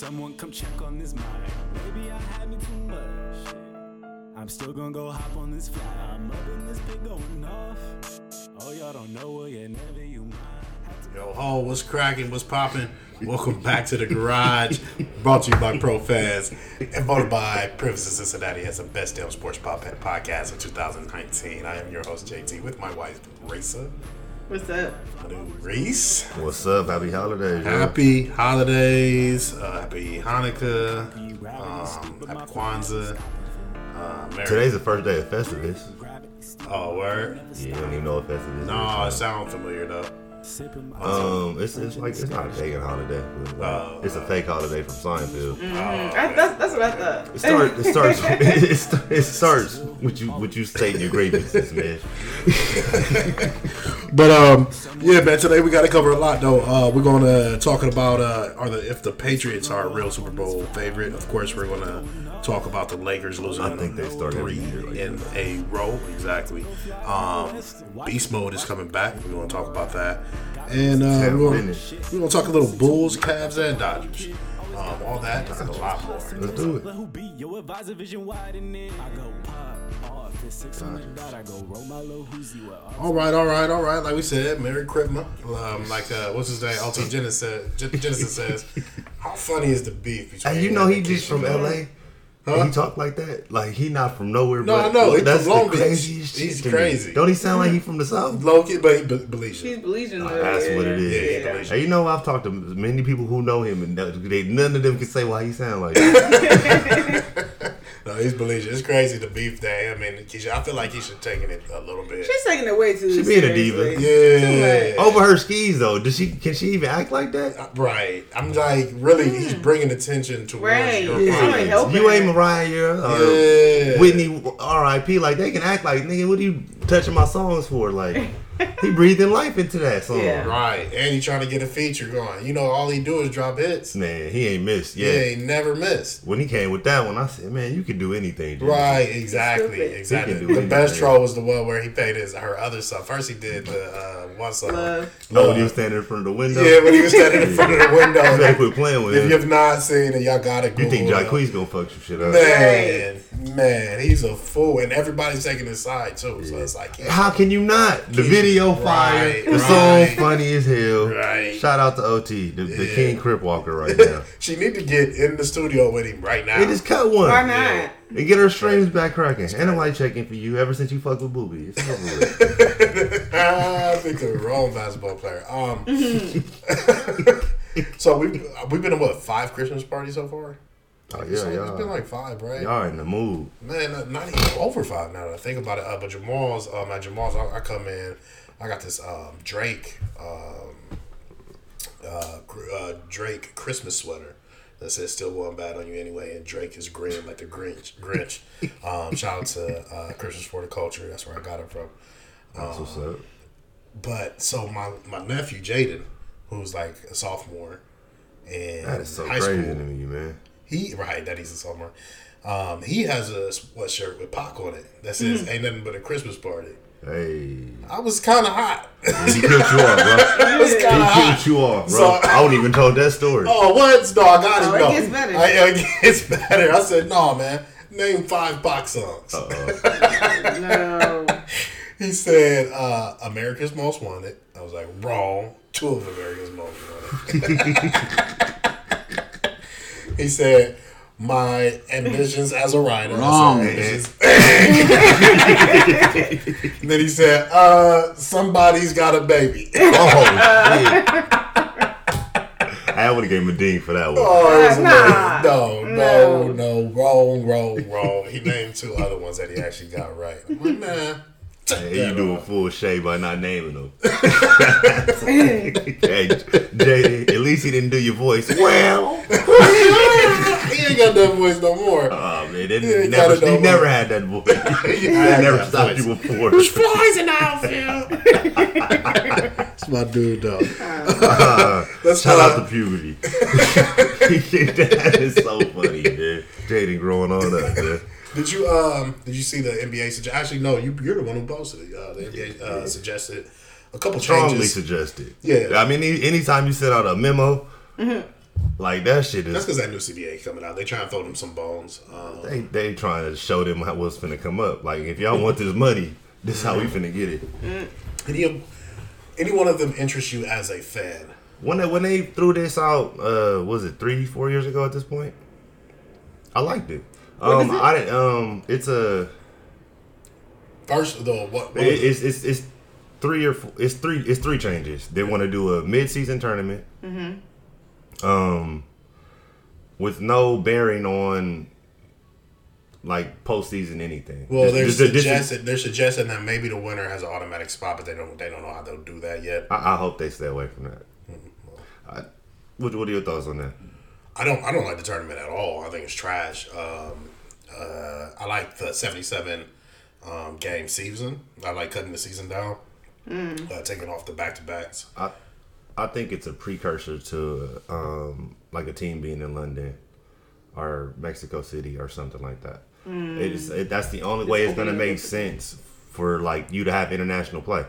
someone come check on this mic. Maybe I had me too much. I'm still gonna go hop on this fly. I'm up in this big going off. Oh, y'all don't know well, yeah, never you mind. Yo, ho, what's cracking? What's popping? Welcome back to the garage. Brought to you by ProFaz and voted by Privacy Cincinnati as the best damn sports podcast of 2019. I am your host, JT, with my wife, Raisa. What's up? Reese. What's up? Happy holidays. yo. Happy holidays. Uh, happy Hanukkah. Um, happy Kwanzaa. Uh, Merry- Today's the first day of Festivus. Oh, word? Yeah, you don't even know what Festivus No, it sounds familiar, though. Sipping my Um, it's, it's like it's not a pagan holiday. But like, Oh. it's a fake holiday from Seinfeld. Mm. I, that's, that's what I thought. It starts. It starts. it, st- it starts with you. With you stating your grievances, man. But um, yeah, man. Today we got to cover a lot, though. Uh, we're gonna talking about uh, are the if the Patriots are a real Super Bowl favorite. Of course, we're gonna talk about the Lakers losing. I think they started three like in a row. Exactly. Um, Beast mode is coming back. We're gonna talk about that, and uh, we're, gonna, we're gonna talk a little Bulls, Cavs, and Dodgers. Um, all that and a lot more. Let's do it. who beat your advisor vision widening. I go pop off the 600 dot. I go roll my little Uzi with all All right, all right, all right. Like we said, Merry Christmas. Um, like uh, what's his name? OT Genasis, said- Genasis says, "How funny is the beef between?" And you know he just from Keyshia? L.A. And he talk like that. Like he not from nowhere. No, but I know. He That's from Long the Beach. craziest He's shit to me. crazy. Don't he sound like he from the south? Low key, but he be- believes She's you. Belizean. though, That's yeah. what it is. Yeah, yeah, yeah. Hey, you know, I've talked to many people who know him, and they, none of them can say why he sound like that. No, he's believes. It's crazy the beef there. I mean, Keyshia, I feel like he should taking it a little bit. She's taking it way too She being a diva. seriously. Yeah. Over her skis, though, does she? Can she even act like that? Uh, right. I'm like, really, hmm. he's bringing attention towards Right. your Yeah. You ain't. Mariah or Yeah. Whitney R.I.P. Like they can act like nigga. What are you touching my songs for? Like he breathing life into that song. Yeah. Right. And you trying to get a feature going. You know, all he do is drop hits. Man, he ain't missed Yeah, yet. he never missed. When he came with that one, I said, man, you can do anything. dude." Right, exactly, exactly. He can do The best troll was the one where he paid his her other song. First, he did the uh, one song. Love. Oh, when he was standing in front of the window. Yeah, when he was standing in front of the you better window. quit playing with if him. you've not seen it, y'all gotta go. You think Jacquees gonna fuck some shit up? Man, man, he's a fool, and everybody's taking his side too. So it's like, yeah. How can you not? The He's- video fire. right, the right. song funny as hell. Right. Shout out to OT, the, the King Crip Walker right now. she need to get in the studio with him right now. They just cut one. Why not? And get her streams back cracking. And a light checking for you ever since you fucked with Booby. It's over with. I think the wrong basketball player. Um, so we've we've been to what five Christmas parties so far? Oh, It's, yeah, like- it's been like five, right? Y'all in the mood. Man, not, not even over five now that I think about it. Uh, but Jamal's, um, at Jamal's, I, I come in, I got this um, Drake, um, uh, uh, Drake Christmas sweater that says "Still going bad on you anyway," and Drake is green like the Grinch. Grinch. Um, shout out to uh, Christmas for the culture. That's where I got it from. That's what's up. But so my my nephew Jaden, who's like a sophomore, in That is so high crazy school, to me, man. He right that he's a sophomore. Um, he has a sweatshirt with Pac on it that says "Ain't nothing but a Christmas party." Hey. I was kind of hot. He killed you off, bro. I was He kind of hot. killed you off, bro. So- I wouldn't even told that story. Oh, what? No, I got it. Oh, it gets better. I, it gets better. I said, no, man. Name five Pac songs. No. He said, uh, America's Most Wanted. I was like, wrong. Two of America's Most Wanted. he said, my ambitions as a writer. Wrong. I said, ambitions- then he said, uh, somebody's got a baby. Oh. I would have gave him a ding for that one. Oh, it was Nah. amazing. no, no, no, wrong, wrong, wrong. He named two other ones that he actually got right. I'm like, man, take Hey, you do a off. full shade by not naming them. hey, Jay, at least he didn't do your voice. Well, he ain't got that voice no more. oh man, that, Yeah, he never, got it he no never had that voice. He I had never that stopped voice. you before. Flies in the outfield. That's my dude, though. Let's Shout out uh, to puberty. that is so funny, man. Jaden growing on up, man. Did you um did you see the NBA suggest? Actually, no. You you're the one who posted it. Uh, the NBA uh, suggested a couple Strongly changes. suggested. Yeah. I mean, anytime you send out a memo, Like that shit is. That's because that new CBA coming out. They trying to throw them some bones. Um, They they trying to show them how what's finna come up. Like if y'all want this money, this is how we finna get it. any of any one of them interest you as a fan? When they when they threw this out, uh, was it three four years ago at this point? I liked it. Um? I didn't. Um, it's a First, the what? what It- it? it's, it's it's three or four, it's three it's three changes. They want to do a mid season tournament, um, with no bearing on like postseason anything. Well, This- they're this- this is- suggesting they're suggesting that maybe the winner has an automatic spot, but they don't they don't know how they'll do that yet. I, I hope they stay away from that. I, what, what are your thoughts on that? I don't I don't like the tournament at all. I think it's trash. Um, uh, I like the seventy seven um, game season. I like cutting the season down, uh, taking off the back to backs. I I think it's a precursor to um, like a team being in London or Mexico City or something like that. It's it, that's the only way it's gonna make sense for like you to have international play.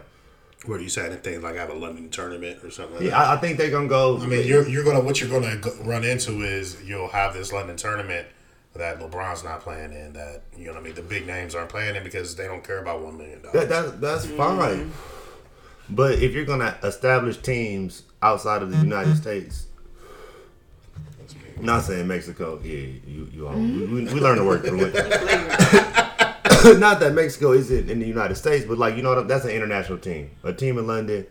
Where you saying things like have a London tournament or something? Like Yeah, that? I, I think they're gonna go. I mean, you're you're gonna what you're gonna run into is you'll have this London tournament that LeBron's not playing in. That you know what I mean. The big names aren't playing in because they don't care about one million dollars. that that's mm-hmm. fine. But if you're gonna establish teams outside of the United mm-hmm. States, not saying Mexico, yeah, you you all, we, mm-hmm. we, we learn to work through it. not that Mexico isn't in the United States, but like you know that's an international team, a team in London.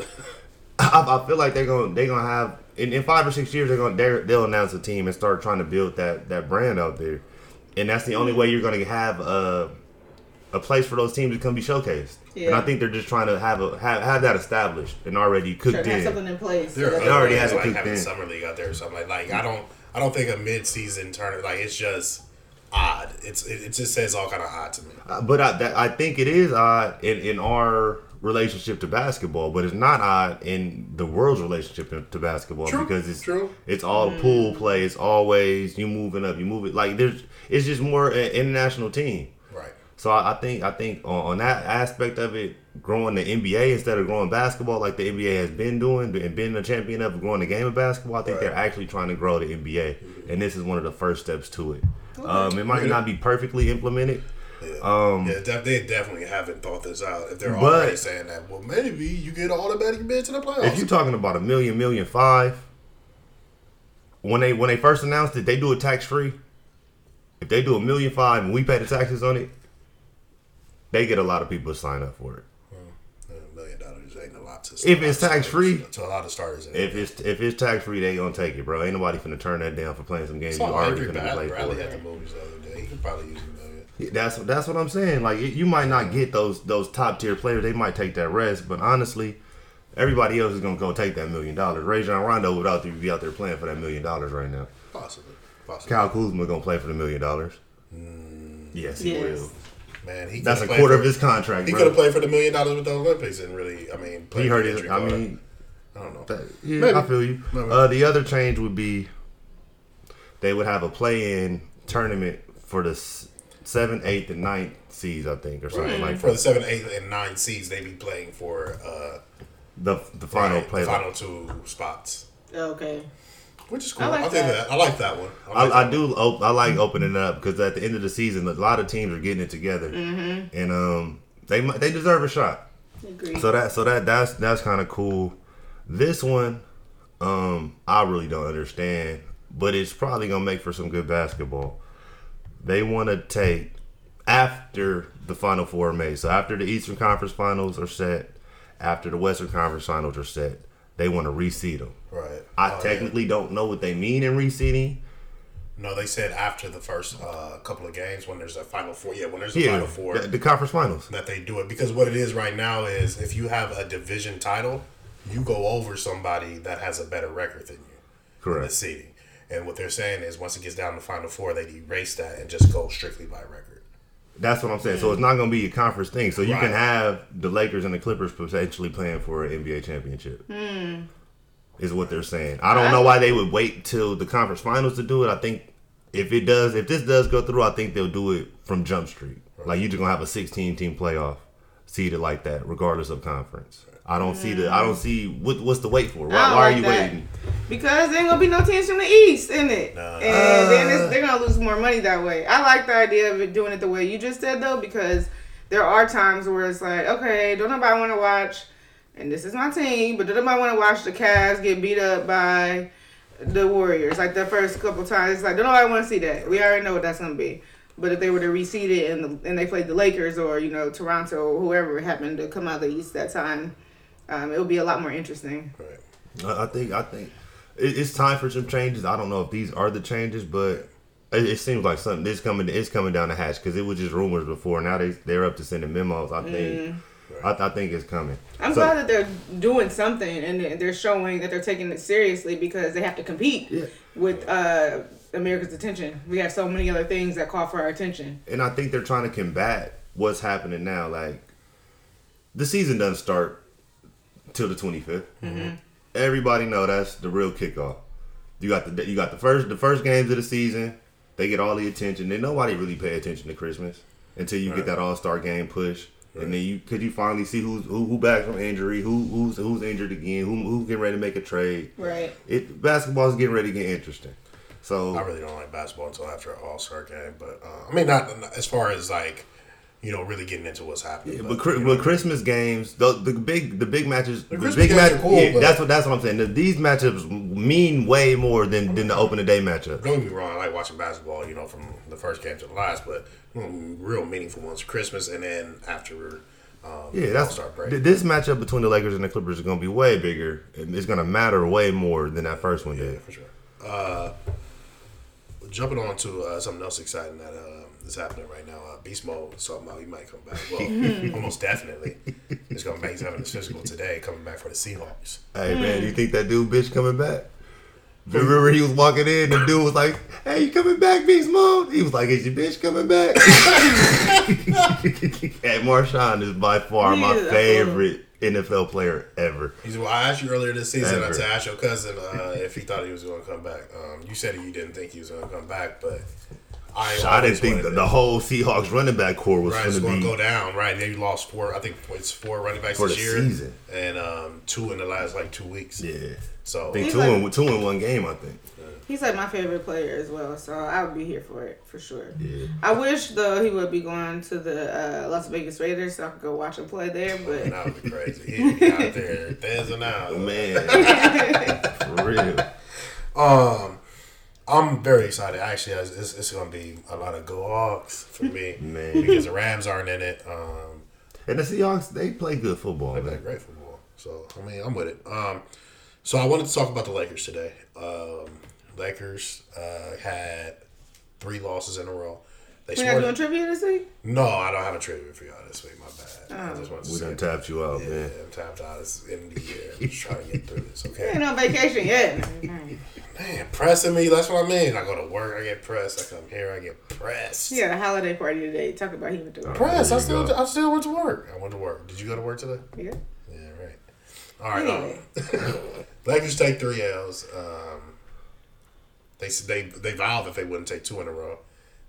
I, I feel like they're gonna they're gonna have in, in five or six years they're gonna they're, they'll announce a team and start trying to build that that brand out there, and that's the only way you're gonna have a a place for those teams to come be showcased. And I think they're just trying to have a have, have that established and already Try cooked to have in. something in place. There So are It already has ways, a like peak having then. summer league out there or something like. Like I don't I don't think a mid season tournament like it's just odd. It's it, it just says all kind of odd to me. Uh, But I, that, I think it is odd in, in our relationship to basketball, but it's not odd in the world's relationship to, to basketball True, because it's true. it's all pool play. It's always you moving up, you move it like there's. It's just more an international team. Right. So I, I think I think on, on that aspect of it, growing the NBA instead of growing basketball like the NBA has been doing and being a champion of growing the game of basketball, I think Right. they're actually trying to grow the NBA, and this is one of the first steps to it. Um, it might Yeah. not be perfectly implemented, Yeah. Um, yeah, def- they definitely haven't thought this out. If they're But- already saying that, well, maybe you get automatic bid to the playoffs. If you're talking about a million, million five, when they when they first announced it, they do it tax free. If they do a million five and we pay the taxes on it, they get a lot of people to sign up for it. a million dollars ain't a lot to. If it's tax-free- to a lot of starters. in If it's if it's tax free, they gonna take it, bro. Ain't nobody finna turn that down for playing some games you already Avery finna Bradley, play Bradley for. at the movies the other day. He could probably use a million. Yeah, That's that's what I'm saying. Like you might not get those those top tier players. They might take that rest, but honestly, everybody else is gonna go take that million dollars. Rajon Rondo would out there be out there playing for that million dollars right now. Possibly. Possibly. Kyle Kuzma gonna play for the million dollars. Mm. Yes, he Yes. will. Man, he That's a quarter for- of his contract, He could have played for the million dollars with the Olympics and really, I mean, played He for hurt his. I mean, I don't know. that, yeah, Maybe. I feel you. Uh, the other change would be they would have a play-in tournament for the s- seven, eighth, and ninth seeds, I think, or something like for the that. seven, eight, and nine seeds, They'd be playing for uh, The the final right, play. the final two spots, Okay. Which is cool. I I, like think that. that. I like that one. I, like I, I that do. op- I like opening up because at the end of the season, a lot of teams are getting it together, Mm-hmm. and um, they they deserve a shot. Agree. So that so that that's that's kind of cool. This one, um, I really don't understand, but it's probably gonna make for some good basketball. They want to take after the Final Four are made. So after the Eastern Conference Finals are set, after the Western Conference Finals are set, they want to reseed them. Right. I Oh, yeah. technically don't know what they mean in reseeding. No, they said after the first uh, couple of games when there's a final four. Yeah, when there's a Yeah, final four, the, the conference finals. that they do it because what it is right now is if you have a division title, you go over somebody that has a better record than you. in the Correct. seeding. And what they're saying is once it gets down to final four, they erase that and just go strictly by record. That's what I'm saying. So it's not going to be a conference thing. So you can have the Lakers and the Clippers potentially playing for an NBA championship. Is what they're saying. I don't know why they would wait till the conference finals to do it. I think if it does, if this does go through, I think they'll do it from Jump Street. Like you're just gonna have a 16 team playoff seeded like that, regardless of conference. I don't see the. I don't mm. see what, what's the wait for. Why, I don't why are like you that. waiting? Because there ain't gonna be no teams from the East in it, Nah. and then it's, uh. they're gonna lose more money that way. I like the idea of it doing it the way you just said though, because there are times where it's like, okay, don't nobody want to watch, and this is my team, but don't nobody want to watch the Cavs get beat up by the Warriors like the first couple times. It's like, don't nobody want to see that. We already know what that's gonna be. But if they were to reseed it and the, and they played the Lakers or you know Toronto, or whoever happened to come out of the East that time, um, it would be a lot more interesting. Right. I think I think it's time for some changes. I don't know if these are the changes, but it, it seems like something is coming. It's coming down the hatch because it was just rumors before. Now they they're up to sending memos. I think. I, I think it's coming. I'm So- glad that they're doing something and they're- they're showing that they're taking it seriously because they have to compete Yeah. with uh, America's attention. We have so many other things that call for our attention. and I think they're trying to combat what's happening now. Like the season doesn't start till the 25th. Everybody know that's the real kickoff. You got the you got the first the first games of the season. They get all the attention. Then nobody really pay attention to Christmas until you get that All Star game push. And then you could you finally see who's who, who back from injury, who who's who's injured again, who who getting ready to make a trade. Right. It basketball's getting ready to get interesting. So I really don't like basketball until after an All Star game, but uh, I mean, not as far as like you know, really getting into what's happening. Yeah, but, Chri- you know, but Christmas games, the, the big the big matches, the, Christmas big match, are cool, yeah, that's what that's what I'm saying. The- These matchups mean way more than than the opening day matchup. Don't get me wrong, I like watching basketball, you know, from the first game to the last, but mm, real meaningful ones, Christmas and then after um, Yeah, that's All-Star break. th- this matchup between the Lakers and the Clippers is going to be way bigger, it's going to matter way more than that first one Yeah, did. for sure. Uh, jumping on to uh, something else exciting that uh, is happening right now. Uh, Beast Mode is talking about he might come back. Well, almost definitely. He's coming back. He's having his physical today, coming back for the Seahawks. Hey man, you think that dude bitch coming back? Remember he was walking in, and dude was like, "Hey, you coming back, Beast Mode?" He was like, "Is your bitch coming back?" hey, Marshawn is by far He my is a favorite NFL player ever. He's, well, I asked you earlier this season Ever. to ask your cousin uh, if he thought he was going to come back. Um, you said you didn't think he was going to come back, but I, I didn't think wanted the, the whole Seahawks running back corps was Right, going it's to going be to go down. Right, they lost four. I think it's four running backs For this the year, season. and um, two in the last like two weeks. yeah. So I think He's two like- in two in one game. I think. He's like my favorite player as well, so I would be here for it for sure. Yeah. I wish though he would be going to the uh, Las Vegas Raiders so I could go watch him play there, but that would be crazy. He'd be out there dancing out. Man, for real. Um, I'm very excited. Actually, it's, it's, it's going to be a lot of go Hawks for me Man. because the Rams aren't in it. Um, And the Seahawks, they play good football. They play great football. So I mean, I'm with it. Um, so I wanted to talk about the Lakers today. Um, Lakers uh, had three losses in a row. They we're not doing scored. trivia this week. No, I don't have a trivia for y'all this week. My bad. I just wanted to We done tapped you out, Yeah, man. I'm tapped out. It's the end of the year. I'm just trying to get through this. We Okay. ain't on vacation yet. Man, pressing me. That's what I mean. I go to work. I get pressed. I come here. I get pressed. Yeah, had a holiday party today. Talk about he went to work. Pressed. I still. go. I still went to work. I went to work. Did you go to work today? Yeah. Yeah, right. All right. Anyway. Um, Lakers take three L's. Um, they s- they they vowed that they wouldn't take two in a row.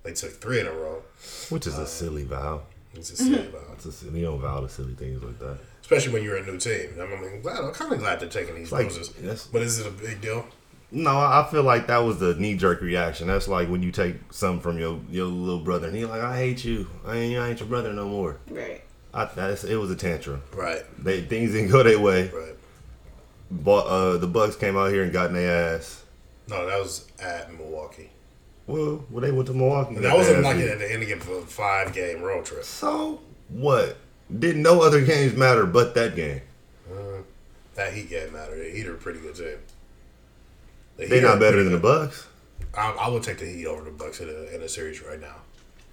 They took three in a row. Which is a silly vow. It's a silly vow, It's a silly, you don't vow to silly things like that. especially when you're a new team. I mean, glad, I'm kind of glad they're taking these Like, losses. yes. But is it a big deal? No, I I feel like that was the knee jerk reaction. That's like when you take something from your your little brother and he's like, "I hate you. I ain't, I ain't your brother no more." Right. I, that's, it was a tantrum. Right. They things didn't go their way. Right. But uh, the Bucks came out here and got in their ass. No, that was at Milwaukee. Well, well, they went to Milwaukee. And that wasn't like at the end of a five game road trip. So what? Didn't no other games matter but that game? Uh, that Heat game mattered. The Heat are a pretty good team. The They're not better than the. Bucks. I, I would take the Heat over the Bucks in a, in a series right now.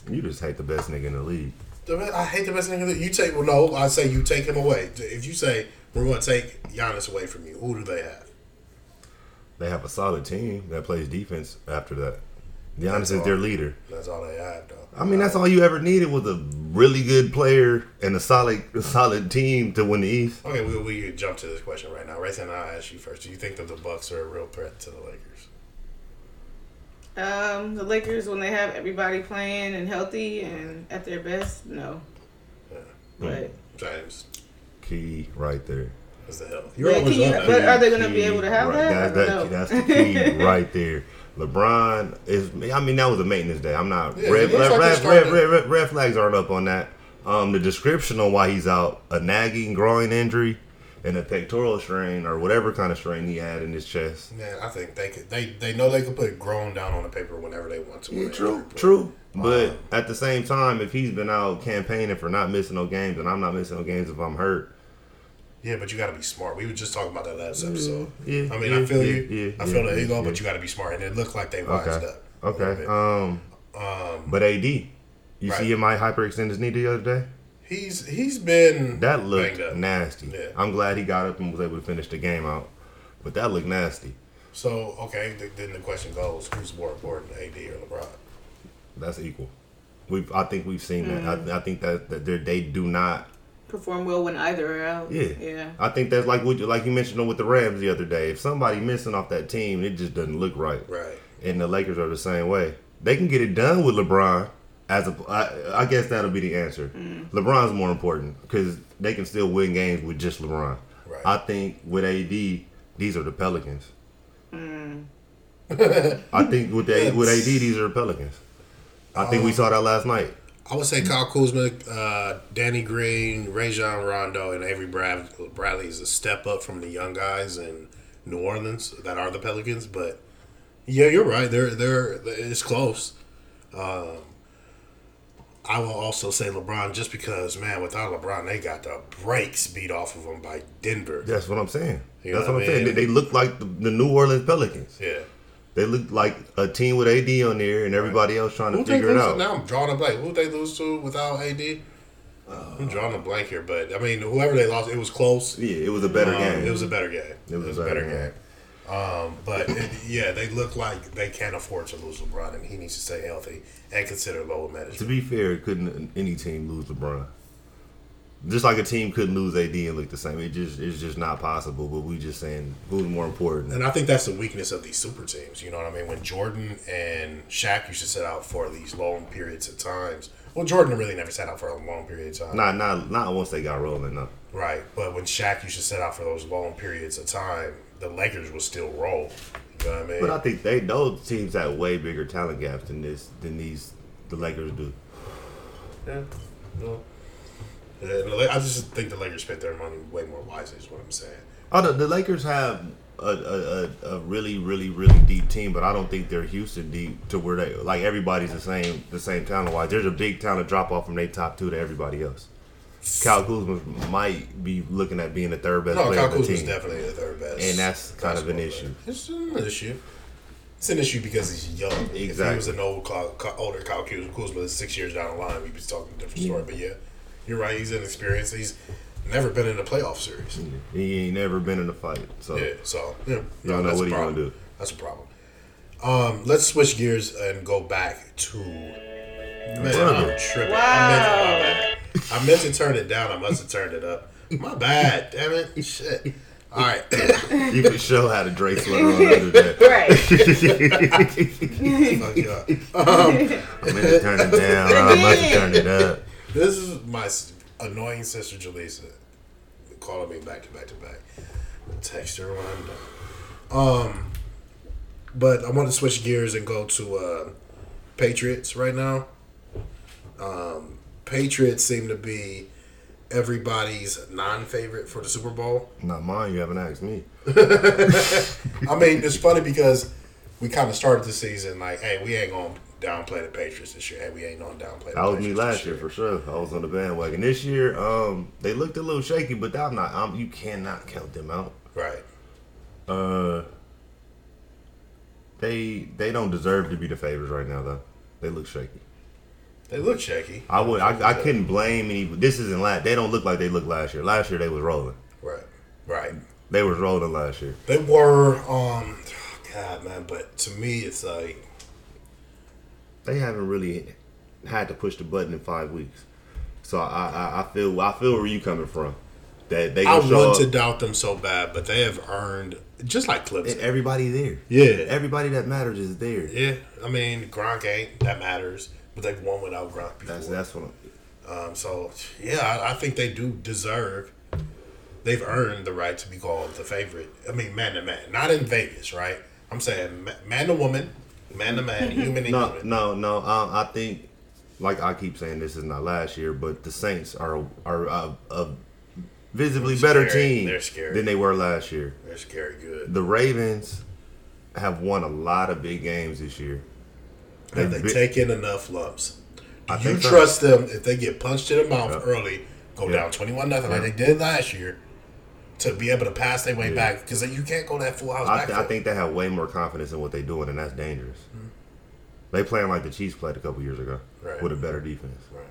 You just hate the best nigga in the league. I hate the best nigga. You take well, no. I say you take him away. If you say we're going to take Giannis away from you, who do they have? They have a solid team that plays defense after that. Giannis That's is all. their leader. That's all they have, though. I mean, that's all you ever needed was a really good player and a solid, a solid team to win the East. Okay, we we jump to this question right now. Raytheon, I'll ask you first. Do you think that the Bucks are a real threat to the Lakers? Um, the Lakers when they have everybody playing and healthy and at their best, no. Yeah. But James. Key right there. That's the hell. You're But, always you, on that. but are they going to be able to have right, that? That's, I don't that- know. that's the key right there. LeBron is. I mean, that was a maintenance day. I'm not. Yeah, red, red, like red, red, red, flags aren't up on that. Um, the description on why he's out: a nagging groin injury and a pectoral strain or whatever kind of strain he had in his chest. Man, I think they could. They they know they could put grown down on the paper whenever they want to. they True, true. But at the same time, if he's been out campaigning for not missing no games, and I'm not missing no games if I'm hurt, Yeah, but you got to be smart. We were just talking about that last episode. Yeah, I mean, yeah, I feel yeah, you. yeah, I feel yeah, the ego, yeah. but you got to be smart. And it looked like they wised okay, up. a okay. Um, Um, but AD, you Right. see him might hyperextend his knee the other day. he's he's been That looked up. nasty. Yeah. I'm glad he got up and was able to finish the game out. But that looked nasty. So okay, th- then the question goes: Who's more important, AD or LeBron? That's equal. We've, I think we've seen Mm. that. I, I think that, that they do not. Perform well when either are out. Yeah. Yeah. I think that's like what you, like you mentioned with the Rams the other day. If somebody missing off that team, it just doesn't look right. Right. And the Lakers are the same way. They can get it done with LeBron. As a, I, I guess that'll be the answer. Mm. LeBron's more important because they can still win games with just LeBron. Right. I think with AD, these are the Pelicans. Mm. I think with the, with AD, these are the Pelicans. I think Um, we saw that last night. I would say Kyle Kuzma, uh, Danny Green, Rajon Rondo, and Avery Brad- Bradley is a step up from the young guys in New Orleans that are the Pelicans. But yeah, you're right. They're they're it's close. Um, I will also say LeBron just because man, without LeBron, they got the brakes beat off of them by Denver. That's what I'm saying. You That's what what I I'm saying. They, they look like the, the New Orleans Pelicans. Yeah. They look like a team with AD on there and everybody else trying to Who figure it out. to? Now I'm drawing a blank. Who they lose to without AD? I'm drawing a blank here, but I mean, whoever they lost, it was close. Yeah, it was a better Um, game. It was a better game. It was a better game. Um, but it, yeah, they look like they can't afford to lose LeBron, and he needs to stay healthy and consider load management. To be fair, couldn't any team lose LeBron? Just like a team couldn't lose AD and look the same. It just it's just not possible. But we just saying who's more important. And I think that's the weakness of these super teams. You know what I mean? When Jordan and Shaq used to set out for these long periods of times. Well, Jordan really never set out for a long period of time. Not not not once they got rolling. No. Right, but when Shaq used to set out for those long periods of time, the Lakers would still roll. You know what I mean? But I think they those teams have way bigger talent gaps than this than these the Lakers do. yeah, no. Yeah, the I just think the Lakers spent their money way more wisely. Is what I'm saying. Oh, the, the Lakers have a, a, a, really, really, really deep team, but I don't think they're Houston deep to where they like everybody's the same the same talent wise. There's a big talent drop off from their top two to everybody else. Kyle Kuzma might be looking at being the third best No, player Kyle on the Kuzma's team. definitely the third best, And that's kind of an basketball issue. player. It's an issue. It's an issue because he's young. Exactly. If he was an old, older Kyle Kuz- Kuzma, six years down the line, we'd be talking a different story. But yeah, you're right. He's inexperienced. He's never been in a playoff series. He ain't never been in a fight, so Yeah, so yeah, You don't know that's what a he gonna do. That's a problem. Um, let's switch gears and go back to. Man, I'm tripping. Wow. I meant, bad. I meant to turn it down. I must have turned it up. My bad. Damn it. Shit. All right. you can show how the Drake sweater on under that. Right. Fuck y'all. I meant to turn it down. I must have turned it up. This is my annoying sister Jaleesa calling me back to back to back. I'll Text her when I'm done. Um, but I want to switch gears and go to uh, Patriots right now. Um, Patriots seem to be everybody's non-favorite for the Super Bowl. Not mine. You haven't asked me. I mean, it's funny because we kind of started the season like, "Hey, we ain't gonna downplay the Patriots this year. Hey, we ain't gonna downplay." The That was me last this year for sure. I was on the bandwagon. This year, um, they looked a little shaky, but I'm not. I'm, you cannot count them out. Right. Uh, they they don't deserve to be the favorites right now, though. They look shaky. They look shaky. I would. I, I couldn't blame any. This isn't last. They don't look like they looked last year. Last year they was rolling. Right. Right. They was rolling last year. They were, um, God, man, but to me, it's like, They haven't really had to push the button in five weeks. So I I, I feel I feel where you coming from. That they I want to doubt them so bad, but they have earned, just like Clemson. everybody there. Yeah. Everybody that matters is there. Yeah, I mean, Gronk ain't, that matters, but they've won without Gronk before. That's that's what. I'm, Um, so, yeah, I, I think they do deserve. they've earned the right to be called the favorite. I mean, man to man, not in Vegas, right? I'm saying man to woman, man to man, human to No, human. no, no. I, I think, like I keep saying, this is not last year, but the Saints are are a, a visibly They're better scary. team They're scary. than they were last year. They're scary good. The Ravens have won a lot of big games this year. Have they bi- taken enough lumps? Do I you think so. trust them if they get punched in the mouth Yeah. early, go Yeah. down twenty-one nothing like they did last year, to be able to pass their way Yeah. back? Because you can't go that full house I, back. th- I think they have way more confidence in what they're doing, and that's dangerous. Mm-hmm. They playing like the Chiefs played a couple years ago Right. with a better defense. Right.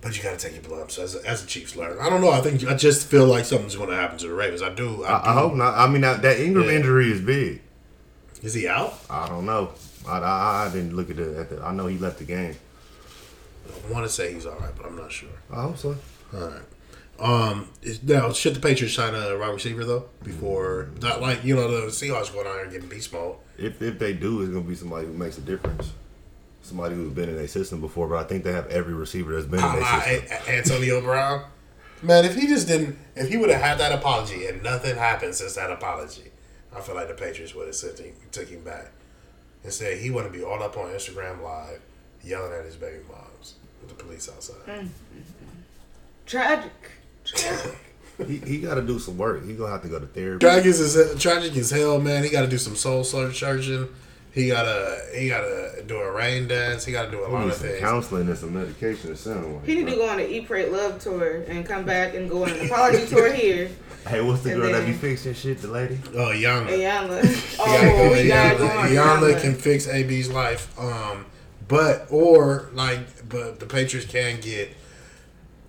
But you got to take your lumps as a, as a Chiefs learner. I don't know. I think I just feel like something's going to happen to the Ravens. I do. I, I, I hope not. I mean, that, that Ingram Yeah. injury is big. Is he out? I don't know. I, I, I didn't look at it. At the, I know he left the game. I want to say he's all right, but I'm not sure. I hope so. All right. Um. Now, should the Patriots sign a wide receiver though? Before not like you know the Seahawks going out here and getting beast mode. If if they do, it's gonna be somebody who makes a difference. Somebody who's been in a system before, but I think they have every receiver that's been in Ah, their system. A- Antonio Brown. Man, if he just didn't, if he would have had that apology and nothing happened since that apology, I feel like the Patriots would have sent him, took him back. Instead, he want to be all up on Instagram Live, yelling at his baby moms with the police outside. Tragic. Tragic. He, he got to do some work. He gonna have to go to therapy. Tragic is tragic as hell, man. He got to do some soul searching. He gotta he gotta do a rain dance. He gotta do a lot of things. counseling and some medication. It sounds like. He need to go on an Eat, Pray, Love tour and come back and go on an apology tour here. Hey, what's the And girl that be then- fixing shit? The lady. Oh, young. Ayala. gotta Oh, we gotta go Iyanla. on Iyanla Ayala. can fix AB's life. Um, but or like, but the Patriots can get.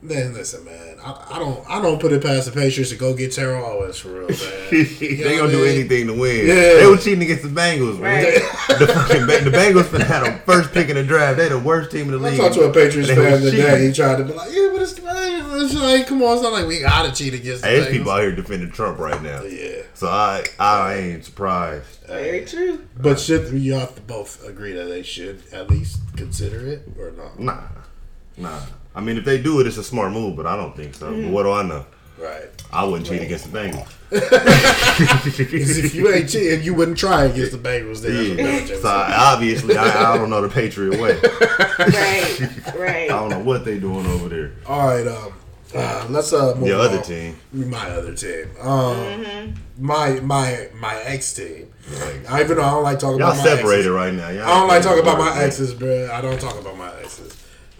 Man, listen, man. I, I don't. I don't put it past the Patriots to go get Terrell Owens for real, man. They what gonna I do anything to win. Yeah. They were cheating against the Bengals, man. Right. the, fucking the Bengals finna have the first pick in the draft. They the worst team in the I league. talked to a Patriots fan today. He tried to be like, "Yeah, but it's, it's like, come on, it's not like we gotta cheat against the Hey, there's people out here defending Trump right now. Yeah, So I I ain't surprised. Very true. but should you have to both agree that they should at least consider it or not? Nah, nah. I mean, if they do it, it's a smart move, but I don't think so. Mm-hmm. But what do I know? Right. I wouldn't cheat against the Bengals. 'Cause if you ain't cheating, you wouldn't try against the Bengals. Then Yeah. So I, obviously, I, I don't know the Patriot way. Right. Right. I don't know what they doing over there. All right, um, uh, let's uh move Your other on. team. My other team. Um, Mm-hmm. my my my ex team. Right. I even though I don't like talking Y'all about my separated exes. right now. Y'all I don't like talking about my exes, bro. I don't talk about my exes.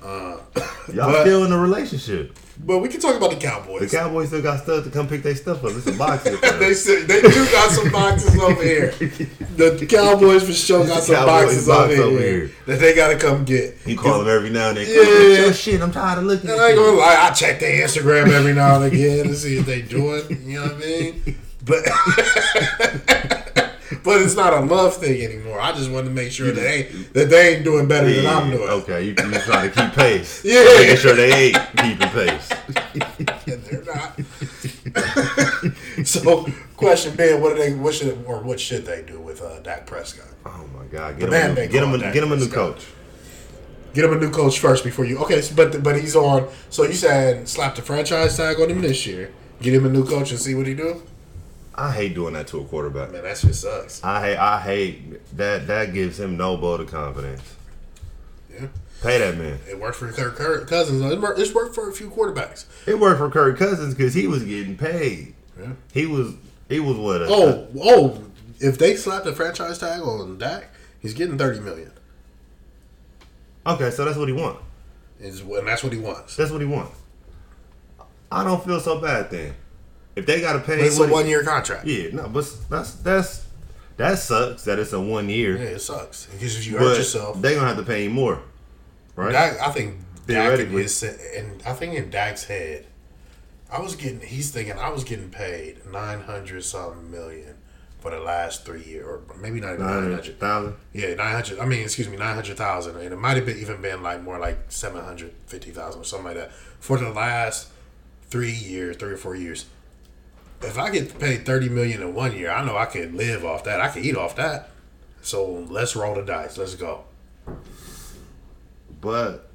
Uh, Y'all but, still in a relationship. but we can talk about the Cowboys. The Cowboys. Still got stuff to come pick their stuff up. It's a box they said they do got some boxes over here. The Cowboys for sure got some Cowboys boxes box over, over here, here. that they gotta come get. You call them every now and then. Yeah. Yeah. Shit. I'm tired of looking And at I ain't gonna lie, I check their Instagram every now and again to see if they doing. You know what I mean? But but it's not a love thing anymore. I just want to make sure that they that they ain't doing better than I'm doing. Okay, you, you trying to keep pace. Yeah. Making sure they ain't keeping pace. And they're not. so, question being, what do they? What should or what should they do with uh, Dak Prescott? Oh my God. Get man him, a, get him, a, Dak get him a new Prescott. coach. Get him a new coach first before you. Okay, so, but but he's on. So you said slap the franchise tag on him this year. Get him a new coach and see what he do. I hate doing that to a quarterback. Man, that shit sucks. I hate. I hate that. That gives him no vote of confidence. Yeah. Pay that man. It worked for Kirk Cousins. It worked- It's worked for a few quarterbacks. It worked for Kirk Cousins because he was getting paid. Yeah. He was. He was what? Oh, oh! If they slapped a franchise tag on Dak, he's getting thirty million. okay, so that's what he wants. Is and that's what he wants. That's what he wants. I don't feel so bad then. If they got to pay, But it's a one year contract. Yeah, no, but that's that's that sucks that it's a one year. Yeah, it sucks because if you hurt yourself, they gonna have to pay more, right? Dak, I think Theoretically. his and I think in Dak's head, I was getting. He's thinking I was getting paid nine hundred something million for the last three years, or maybe not even Nine hundred. thousand. Yeah, nine hundred. I mean, excuse me, nine hundred thousand, and it might have been even been like more like seven hundred fifty thousand or something like that for the last three years, three or four years. If I get paid thirty million in one year, I know I can live off that. I can eat off that. So let's roll the dice. Let's go. But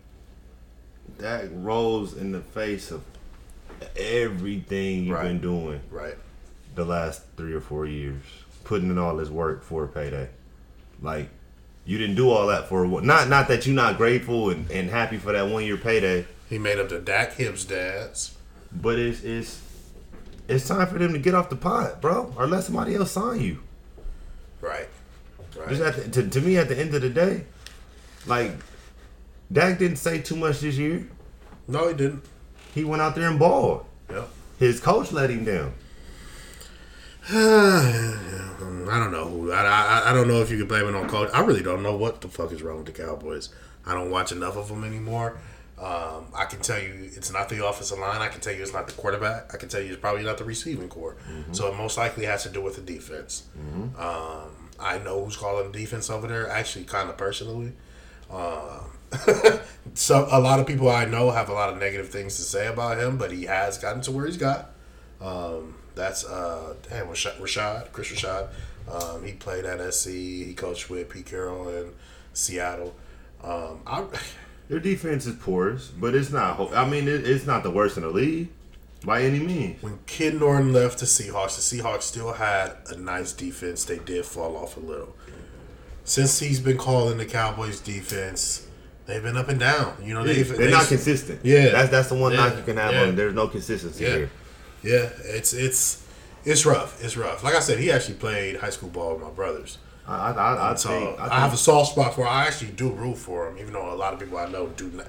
that rolls in the face of everything you've been doing Right. the last three or four years, putting in all this work for a payday. Like you didn't do all that for a, not not that you're not grateful and, and happy for that one year payday, He made up the Dak Hibbs dads. but it's it's it's time for them to get off the pot, bro, or let somebody else sign you. Right. Right. Just at the, to, to me, at the end of the day, like Dak didn't say too much this year. no, he didn't. He went out there and balled. Yep. His coach let him down. I don't know who. I, I I don't know if you can blame it on coach. I really don't know what the fuck is wrong with the Cowboys. I don't watch enough of them anymore. Um, I can tell you it's not the offensive line. I can tell you it's not the quarterback. I can tell you it's probably not the receiving corps. So it most likely has to do with the defense. Um, I know who's calling the defense over there. Actually, kind of personally. Um, so a lot of people I know have a lot of negative things to say about him, but he has gotten to where he's got. Um, that's uh, damn Rashad, Rashad Chris Rashad. Um, he played at SC. He coached with Pete Carroll in Seattle. Um, I, Their defense is porous, but it's not. ho- I mean, it, it's not the worst in the league by any means. when Ken Norton left the Seahawks, the Seahawks still had a nice defense. They did fall off a little. Since he's been calling the Cowboys defense, they've been up and down. You know, They, they've, are they- not consistent. Yeah. that's that's the one Yeah. knock you can have Yeah. on. There's no consistency Yeah. here. Yeah, it's it's it's rough. It's rough. Like I said, he actually played high school ball with my brothers. I I, I, I So think I, I, have a soft spot for. I actually do root for him, even though a lot of people I know do not.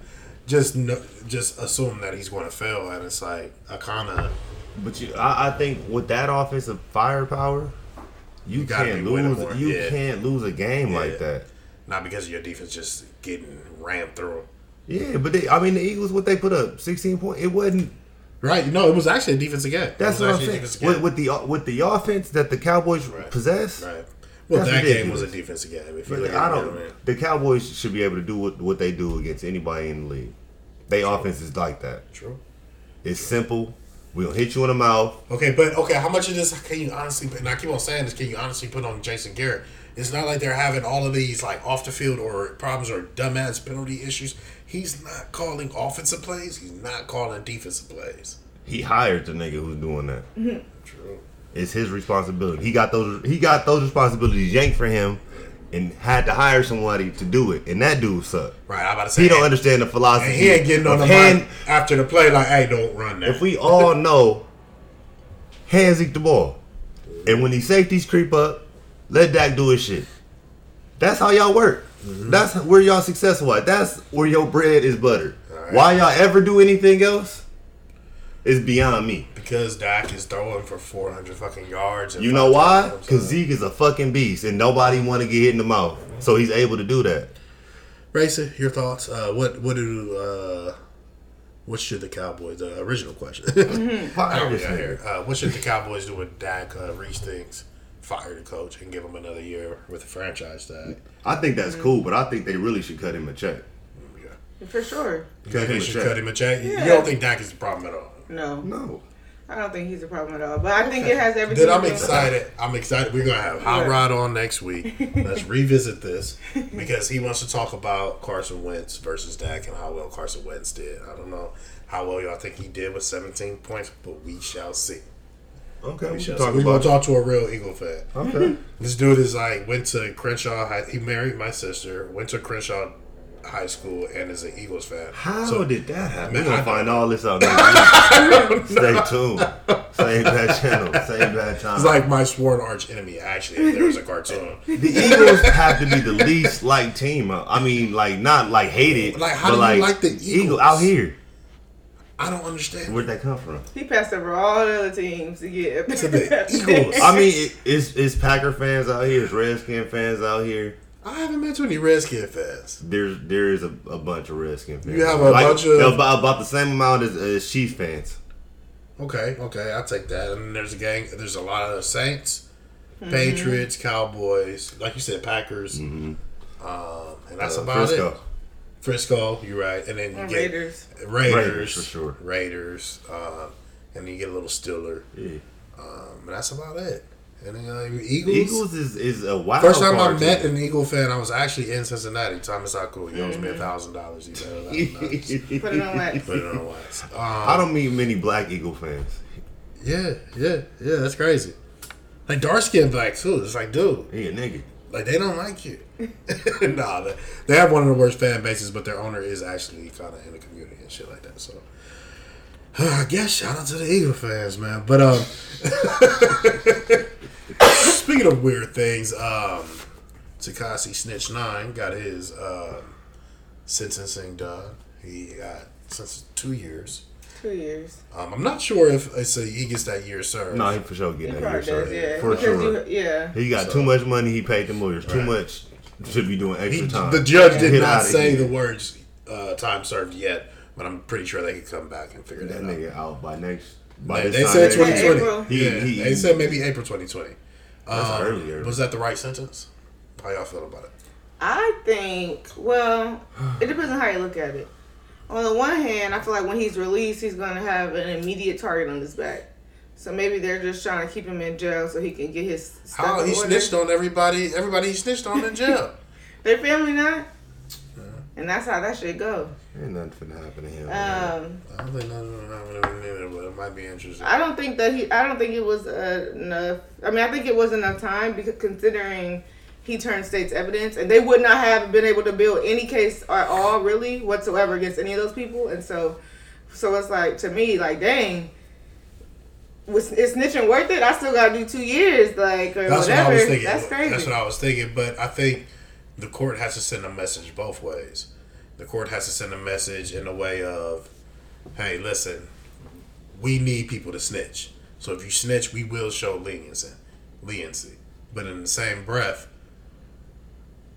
Just know, just assume that he's going to fail, and it's like I kind of but you, I, I think with that offensive firepower, you, gotta can't lose. You Yeah. can't lose a game Yeah. like that. not because of your defense just getting rammed through. Yeah, but they, I mean, the Eagles, what they put up, sixteen points. It wasn't. Right? No, it was actually a defense again. That's what I'm saying. With, with the with the offense that the Cowboys Right. possess, right. Well, That's that game was a defensive game. If you look I don't. it. The Cowboys should be able to do what, what they do against anybody in the league. They offense is like that. True. It's simple. We'll hit you in the mouth. Okay, but okay, how much of this can you honestly? put- And I keep on saying this. Can you honestly put on Jason Garrett? It's not like they're having all of these like off the field or problems or dumbass penalty issues. He's not calling offensive plays. He's not calling defensive plays. He hired the nigga who's doing that. True. It's his responsibility. He got those. He got those responsibilities yanked for him, and had to hire somebody to do it. And that dude sucked. Right. I'm about to say He don't understand the philosophy. And he ain't getting on the hand- after the play like, "Hey, don't run that." If we all know, hand Zeke the ball, and when these safeties creep up, let Dak do his shit. That's how y'all work. Mm-hmm. That's where y'all successful at. That's where your bread is buttered. Alright. Why y'all ever do anything else is beyond me. Because Dak is throwing for 400 fucking yards. and You know why? Because uh, Zeke is a fucking beast, and nobody want to get hit in the mouth, so he's able to do that. Racer, your thoughts? Uh, what what do uh, what should the Cowboys? The original question. Fire this here. Uh, what should the Cowboys do with Dak uh, Reese things? Fire the coach and give him another year with a franchise tag. I think that's cool, but I think they really should cut him a check. Yeah. For sure. You Cut him they a should check. cut him a check? You don't think Dak is the problem at all? No, No. I don't think he's a problem at all. But I think it has everything. Then I'm to do- excited. I'm excited. We're gonna have Hot Yeah. Rod on next week. Let's revisit this because he wants to talk about Carson Wentz versus Dak and how well Carson Wentz did. I don't know how well y'all think he did with 17 points, but we shall see. Okay, We we shall can see. talk We're gonna about talk to a real Eagle fan. Okay. This dude is like went to Crenshaw. He married my sister. Went to Crenshaw High School and is an Eagles fan. How So- did that happen? Man, We're gonna I find all this out next week. Stay tuned. Same bad channel, same bad time. It's like my sworn arch enemy. Actually, if there was a cartoon. the Eagles have to be the least liked team. uh, I mean, like not like hated, Like, how but do like you like the Eagle Eagles? out here. I don't understand. Where'd that come from? He passed over all the other teams to get To the Eagles. I mean, it, it's it's Packer fans out here, it's Redskin fans out here. I haven't met too many Redskin fans. There's there is a, a bunch of Redskin fans. You have a bunch of- about, about the same amount as, as Chiefs fans. Okay, okay, I'll take that. And there's a gang. There's a lot of Saints, Patriots, Cowboys. Like you said, Packers. Um, and that's Uh, about Frisco. it. Frisco, you're right. And then you And get Raiders. Raiders, Raiders, for sure. Raiders, um, and then you get a little Steeler, Yeah. Um, and that's about it. And then, uh, Eagles. Eagles is is a wild. First time I met team. an Eagle fan, I was actually in Cincinnati. Thomas Akul. He owes Mm-hmm. me a thousand dollars. He better Put it on wax. put it on wax. Um, I don't meet many black Eagle fans. Yeah, yeah, yeah. That's crazy. Like dark skinned black too. It's like, dude, He a nigga. like they don't like you. nah, they, they have one of the worst fan bases, but their owner is actually kind of in the community and shit like that. So, I guess shout out to the Eagle fans, man. But um, speaking of weird things, um, Tekashi Snitch Nine got his um, sentencing done. He got sentenced two years. Two years. Um, I'm not sure if it's a, he gets that year served. No, he for sure getting He that year probably served. yeah. For because sure. You, yeah. He got So- too much money. He paid the lawyers too much. Should be doing extra He, time. the judge did Get not say the words uh, "time served" yet, but I'm pretty sure they could come back and figure That that, nigga out by next. By They, this they time said 2020. April. He- yeah, he- they said maybe April 2020. That's Um, earlier. Was that the right sentence? How y'all feel about it? I think, well, it depends on how you look at it. On the one hand, I feel like when he's released, he's going to have an immediate target on his back. So maybe they're just trying to keep him in jail so he can get his stuff How he order. snitched on everybody? Everybody he snitched on in jail. Their family not? And that's how that should go. Ain't nothing finna happen to him. Um, I don't think nothing will happen to him either, but it might be interesting. I don't think that he. I don't think it was uh, enough. I mean, I think it was enough time because considering he turned state's evidence, and they would not have been able to build any case at all, really whatsoever, against any of those people. And so, so it's like to me, like, dang, was is snitching worth it? I still got to do two years, like or That's whatever. what I was thinking. That's crazy. That's what I was thinking. But I think the court has to send a message both ways. The court has to send a message in the way of, "Hey, listen, we need people to snitch. So if you snitch, we will show leniency, leniency. But in the same breath,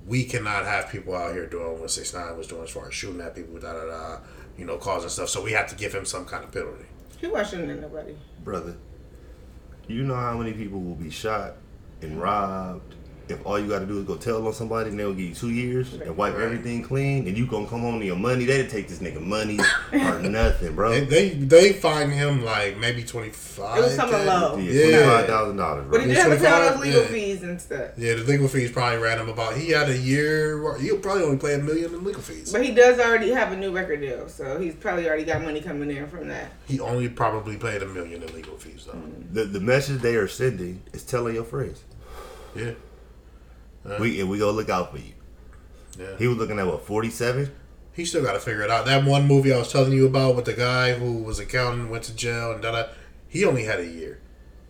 we cannot have people out here doing what Six Nine was doing as far as shooting at people, da da da, you know, causing stuff. So we have to give him some kind of penalty. he wasn't shooting at nobody. brother. You know how many people will be shot and robbed if all you got to do is go tell on somebody and they'll give you two years and wipe Right. everything clean and you gonna come home to your money. They take this nigga money or nothing, bro. They they, they find him like maybe twenty five. It was something low. yeah, Yeah. twenty five thousand dollars, But he did have to pay all those legal yeah. fees and stuff. Yeah, the legal fees probably ran him about. He had a year. He'll probably only pay a million in legal fees. But he does already have a new record deal, so he's probably already got money coming in from that. He only probably paid a million in legal fees though. Mm. The the message they are sending is telling your friends. Yeah, We and we go look out for you. yeah. He was looking at what forty seven. He still got to figure it out. That one movie I was telling you about with the guy who was accountant went to jail and da da. He only had a year,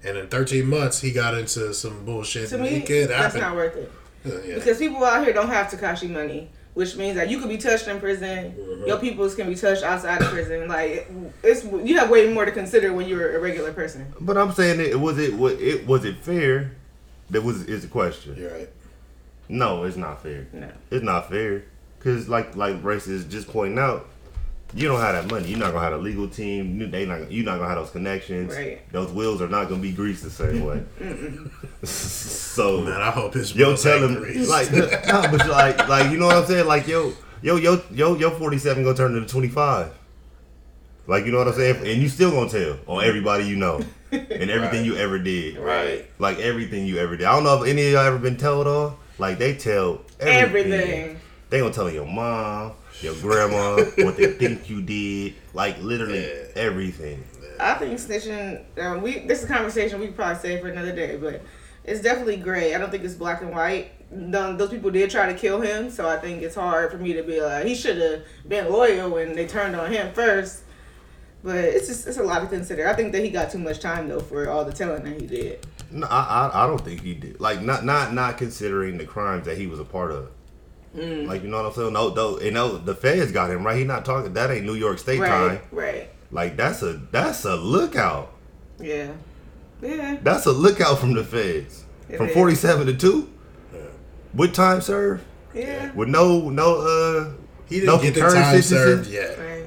and in thirteen months he got into some bullshit. To and me, it could that's happen. not worth it. Uh, yeah. Because people out here don't have Tekashi money, which means that you could be touched in prison. Mm-hmm. Your peoples can be touched outside of prison. Like it's you have way more to consider when you're a regular person. But I'm saying it was it was it was it fair? That was is the question. You're right. No, it's not fair. No. It's not fair. Cause like like Brace is just pointing out, you don't have that money. You're not gonna have a legal team. You- They not. You're not gonna have those connections. Right. Those wheels are not gonna be greased the same way. so Man, I hope his yo, wheels tell ain't him like, no, but like, like you know what I'm saying? Like, yo, yo, yo, yo, yo, 47 gonna turn into 25. Like, you know what I'm saying? And you still gonna tell on everybody you know and everything Right. you ever did. right. Like everything you ever did. I don't know if any of y'all ever been told on. Like they tell everything. Everything. They gonna tell your mom, your grandma, what they think you did. Like literally Yeah. everything. I think snitching. Um, we this is a conversation we probably save for another day, but it's definitely gray. I don't think it's black and white. None, those people did try to kill him, so I think it's hard for me to be like he should have been loyal when they turned on him first. But it's just it's a lot to consider. I think that he got too much time though for all the telling that he did. No, I, I I don't think he did. Like not not not considering the crimes that he was a part of. Mm. Like you know what I'm saying? No, though you know the feds got him right. He not talking. That ain't New York State Right, time. right, Like that's a that's a lookout. yeah, yeah. That's a lookout from the feds. It from is. 47 to two. With time served. Yeah, With no no uh He didn't no get the time sentencing? served yet. right.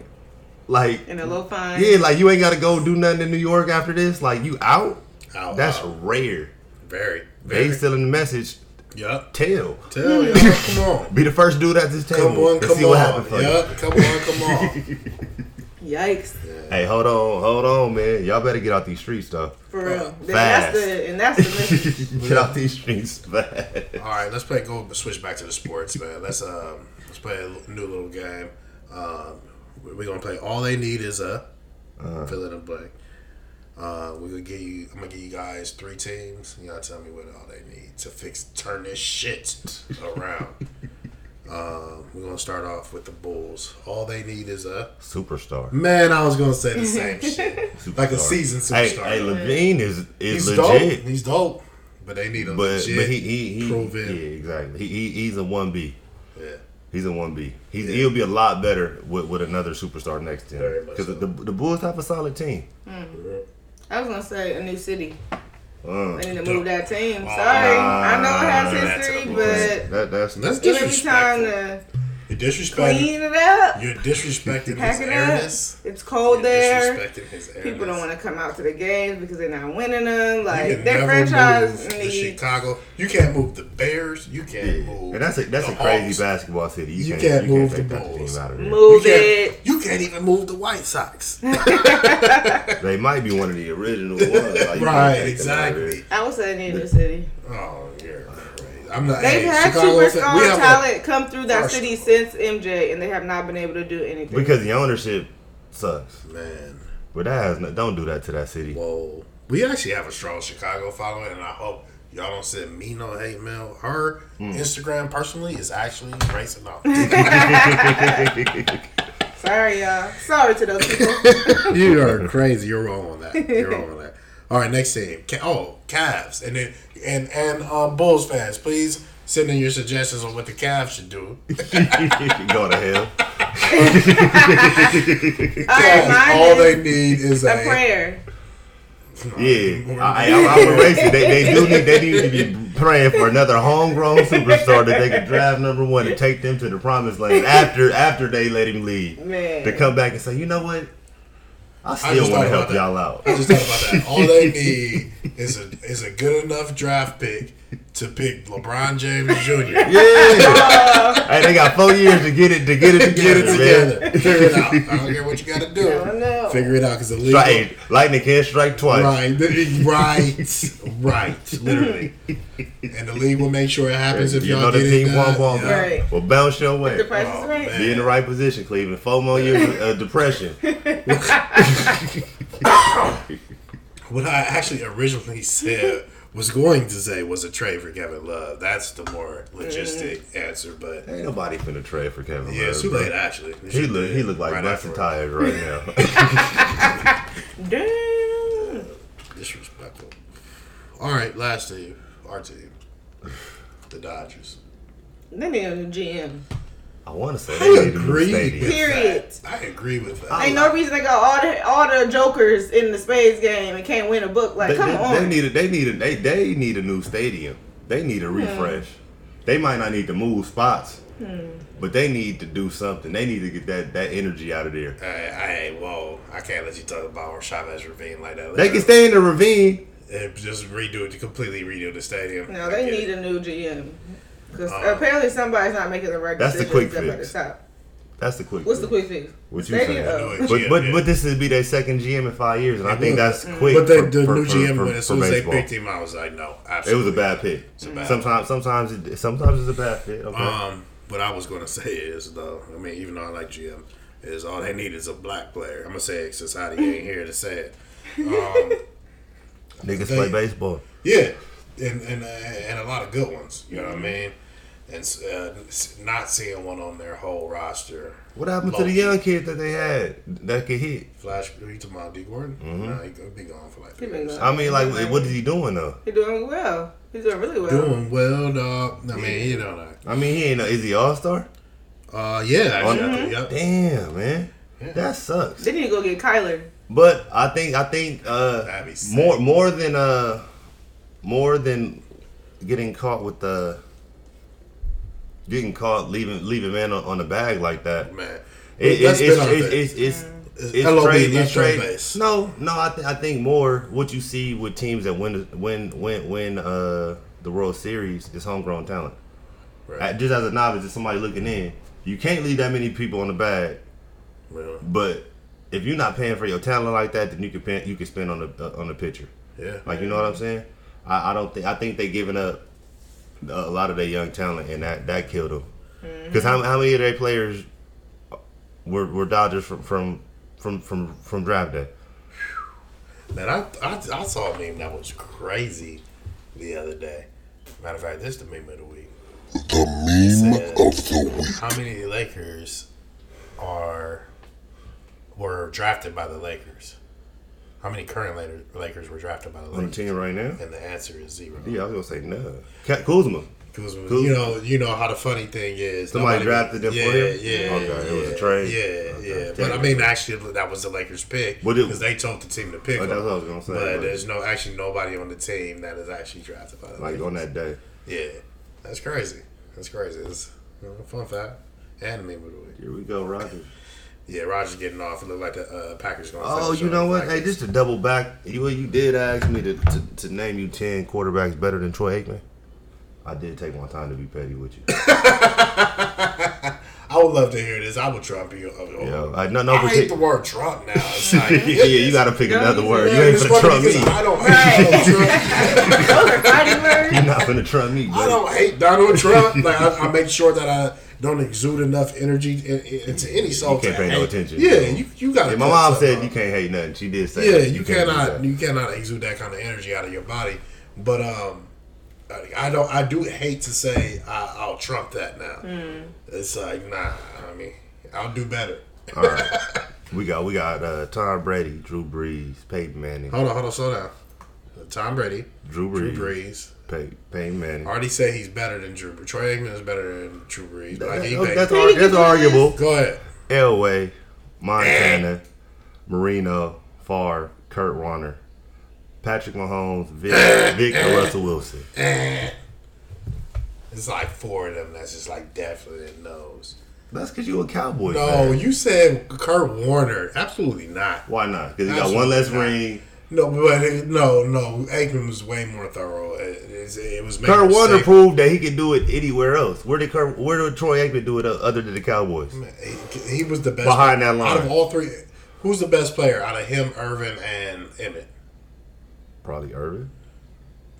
Like And a low fine. yeah, like you ain't got to go do nothing in New York after this. Like you out. Out, That's out. rare. very, They very. still in the message. Yep. Tell. Tell y'all, come on. Be the first dude at this table. Come on, and come see what on. happens for you. Come on, come on. Yikes. Hey, hold on, hold on, man. Y'all better get out these streets, though. For real. Fast. That's the and that's the mission. get out these streets fast. All right, let's play. Go switch back to the sports, man. Let's um, let's play a new little game. Um, we're gonna play. All they need is a fill in the blank. Uh, we're gonna give you. I'm gonna give you guys three teams. You gotta tell me what all they need to fix, turn this shit around. um, we're gonna start off with the Bulls. All they need is a Superstar. man. I was gonna say the same shit, like a Superstar. season Hey, superstar. hey, LaVine is is He's legit, dope. He's dope, but they need a but legit, but he he, he proven. yeah exactly. He, he he's a one B. yeah. He's a one B. He's he'll be a lot better with, with another superstar next to him because so. the the Bulls have a solid team. I was gonna say a new city. Uh, They need to move that team. Sorry, nah, I know it has history, a- but that that's That's it may be time disrespectful. to You're disrespecting. clean it up. You're disrespecting Pack his it airness. up. It's cold You're there. disrespecting his airness. People don't want to come out to the games because they're not winning them. You Like can their never franchise move the needs. Chicago. You can't move the Bears. You can't yeah. move. and that's a that's the a crazy Hawks. basketball city. You, You can't, can't you move can't the Bulls. team out of there. You Move it. you can't even move the White Sox. They might be one of the original ones. Like, right, take them out of there. exactly. I would say New York city. Oh, you're crazy. I'm not. They've hey, had Chicago, superstar we have a- talent come through that First- city since MJ, and they have not been able to do anything. Because the ownership sucks. man. But that has no, don't do that to that city. Whoa. We actually have a strong Chicago following, and I hope y'all don't send me no hate mail. Her Mm. Instagram personally is actually racing off. Sorry, y'all. Sorry to those people. you are crazy. You're wrong on that. You're wrong on that. All right, next team. Oh, Cavs, and then and and um, Bulls fans, please send in your suggestions on what the Cavs should do. Go to hell. All right, all they need is a a, prayer. Yeah, I, I, I'm a racist. They, they do need they need to be praying for another homegrown superstar that they could draft number one and take them to the promised land after after they let him leave. Man. To come back and say, you know what, I still want to help y'all out. I just thought about that. All they need is a is a good enough draft pick to pick LeBron James Jr. Yeah, hey, they got four years to get it to get it together, Get it man. together. Figure it out. I don't care what you got to do. I know. Figure it out because the league. Strike, lightning can't strike twice. Right, right, right, literally. And the league will make sure it happens if you y'all know the get team it won't done. want Yeah. Right. Well, bounce your way. The price Oh, is right. man. Be in the right position, Cleveland. Four more years of uh, depression. What I actually originally said was going to say was a trade for Kevin Love. That's the more logistic mm-hmm. answer, but Ain't nobody finna trade for Kevin yeah, Love. it's too late actually. We He should look he it look like right busted after. tires right now. Damn. Uh, disrespectful. All right, last team, our team, the Dodgers. They need a GM. I want to say I they need a new agree. with Period. that. I agree with that. Ain't no reason they got all the all the jokers in the spades game and can't win a book. Like, They, come they, on. they need a, they need a, they they need a new stadium. They need a hmm. refresh. They might not need to move spots, hmm. but they need to do something. They need to get that, that energy out of there. Hey, hey, whoa! I can't let you talk about Chavez Ravine like that. They can stay in the ravine. and just redo it to completely redo the stadium. no, they need it. a new GM. Because Uh, apparently somebody's not making the right That's the quick up at the fix. top. That's the quick. What's the quick fix? What you Stadium? saying? But GM, but yeah. but this would be their second GM in five years, and I think that's quick. But the, for- the for- new GM, for- as soon as they baseball. picked him, I was like, no, It was a bad pick. It's a bad Sometimes, sometimes, it, sometimes it's a bad fit. Okay. Um, what I was gonna say is though, I mean, even though I like GM, is all they need is a black player. I'm gonna say it since Hottie ain't here to say it. Um, Niggas they- play baseball. yeah, and and uh, and a lot of good ones. You know what I mean? And uh, not seeing one on their whole roster. What happened to the Low-key. young kid that they had that could hit? Flash, are you talking about Dee Gordon? Mm-hmm. Nah, he could be gone for like three years. I mean, like, what is he doing though? He's doing well. He's doing really well. Doing well, dog. I mean, you know that. I mean, he ain't. Is he all star? Uh, yeah, actually, I Mhm. think, yep. Damn, man, Yeah. that sucks. They need to go get Kyler. But I think I think uh, That'd be sick. more more than uh more than getting caught with the getting caught leaving leaving man on, on the bag like that. man. It, it, it's, it's, it's, it's, It's it's trade, it's trade. base. No, no, I, th- I think more what you see with teams that win win win win uh the World Series is homegrown talent. Right. Just as a novice, just somebody looking in, you can't leave that many people on the bag. Well, But if you're not paying for your talent like that, then you can pay, you can spend on the uh, on the pitcher. Yeah. Like you know what I'm saying? I, I don't think I think they giving up a lot of their young talent, and that that killed them. Because how, how many of their players were, were Dodgers from from from from, from draft day? Man, I, I I saw a meme that was crazy the other day. Matter of fact, this is the meme of the week. The meme Said- of the week. How many Lakers are were drafted by the Lakers? How many current Lakers, Lakers were drafted by the Lakers? On the team right now? And the answer is zero. Yeah, I was gonna say no. Cat Kuzma. Because Cool. you know, you know how the funny thing is. Somebody drafted them for you. yeah, him? Yeah, Okay, it was a trade? Yeah, Okay. yeah. But I mean, actually, that was the Lakers' pick because they told the team to pick. Oh, that's what I was gonna say. But there's no actually nobody on the team that is actually drafted by the Like Lakers. on that day. Yeah, that's crazy. That's crazy. It's you know, a fun fact. And the meme of the week. Here we go, Rodgers. Yeah, Rodgers getting off. It looked like the uh, Packers going. Oh, you know what? Hey, just to double back, you you did ask me to, to, to name you ten quarterbacks better than Troy Aikman. I did take my time to be petty with you. I would love to hear this. I would Trump you. Yo, I no no I hate partic- the word Trump now. Like, yeah, you got to pick Don't another word. it. You ain't funny trump me. I don't hate Donald Trump. Those are fighting words. You're not finna trump me, I don't hate Donald Trump. Like I, I make sure that I don't exude enough energy in, in- into any soul. You can't pay no attention. Yeah, you you got. Yeah, my mom said you can't hate nothing. She did say Yeah, that. you, can't cannot you cannot exude that kind of energy out of your body. But um, I- I don't. I do hate to say I, I'll trump that now. It's like nah. I mean, I'll do better. All right. We got we got uh, Tom Brady, Drew Brees, Peyton Manning, Hold on, hold on, slow down. Tom Brady, Drew Drew Brees, Brees. Pey- Peyton Manning. I Already say he's better than Drew. Brees. Troy Aikman is better than Drew Brees. But I That- give that's, ar- that's arguable. Go ahead. Elway, Montana, Marino, Favre, Kurt Warner, Patrick Mahomes, Vic, Vic and Russell Wilson. It's like four of them that's just like definitely knows. That's because you a Cowboys No, fan. you said Kurt Warner. Absolutely not. Why not? Because he got one less not. ring. No, but it, no, no. Aikman was way more thorough. It, it, it was Kurt Warner proved that he could do it anywhere else. Where did Kurt, where did Troy Aikman do it other than the Cowboys? He, he was the best Behind that line. Out of all three, who's the best player out of him, Irvin, and Emmett? Probably Irvin.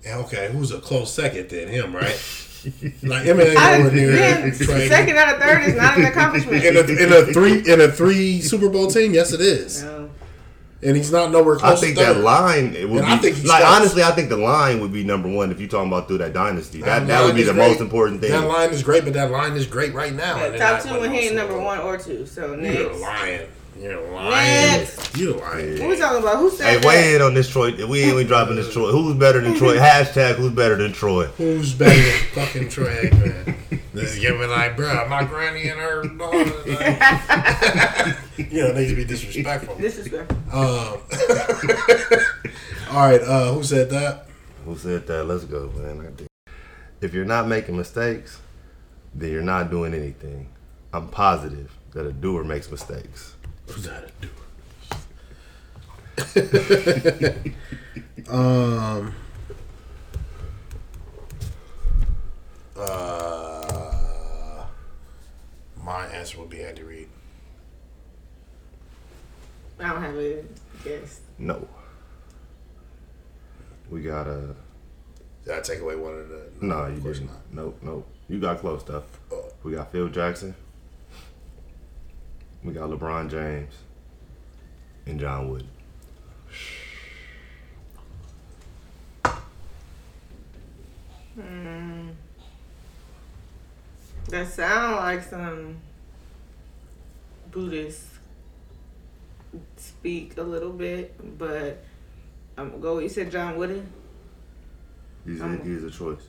And okay, who's a close second then? Him, right? like Emmett ain't I, nowhere near man, second out of third is not an accomplishment. in a, in a three in a three Super Bowl team. Yes, it is, No. and he's not nowhere close. I think to that line it would And be I think like starts- honestly. I think the line would be number one if you're talking about through that dynasty. That that, would be the great. most important thing. That line is great, but that line is great right now. Yeah, top two not when he ain't number one or two. So You're next. lying. You're lying. Next. You're lying. What we talking about? Who said Hey, weigh in on this Troy. We ain't we dropping this Troy. Who's better than Troy? Hashtag who's better than Troy? Who's better than fucking Troy Aikman? This is giving like, bruh, my granny and her daughter. Like, you know, they need to be disrespectful. This is good. Um, all right, uh, who said that? Who said that? Let's go, man. If you're not making mistakes, then you're not doing anything. I'm positive that a doer makes mistakes. Who's that? um. Uh, my answer would be Andy Reid. I don't have a guess. No. We got a. Did I take away one of the? No, you of course didn't. not. Nope, nope. You got close stuff. Oh. We got Phil Jackson. We got LeBron James. And John Wood. Hmm. That sound like some Buddhist speak a little bit, but I'm gonna go. You said John Wooden. He's a, he's a choice.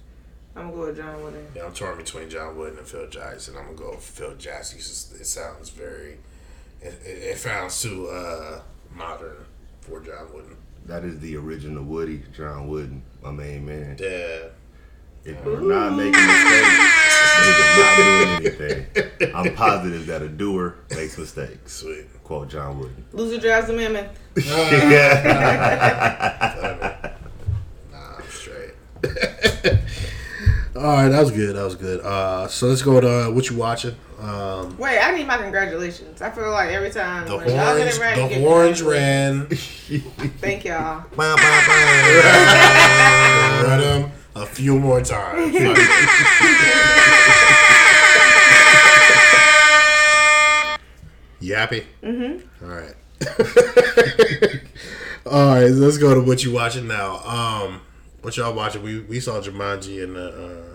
I'm gonna go with John Wooden. Yeah, I'm torn between John Wooden and Phil Jackson. I'm gonna go with Phil Jackson. Just- It sounds very. It, it, it sounds too uh, modern for John Wooden. That is the original Woody, John Wooden, my main man. Yeah. If you're not making mistakes, nigga not doing anything. I'm positive that a doer makes mistakes. Sweet. Quote John Wooden. Loser drives the mammoth. Nah, I'm straight. All right, that was good. That was good. Uh, so let's go to uh, what you watching. Um, Wait, I need my congratulations. I feel like every time the when y'all get orange, it right, the orange ran. Thank y'all. Bah, bah, bah. Run them a few more times. you happy? Mm-hmm. All right. All right, let's go to what you watching now. Um, what y'all watching? We we saw Jumanji in the uh,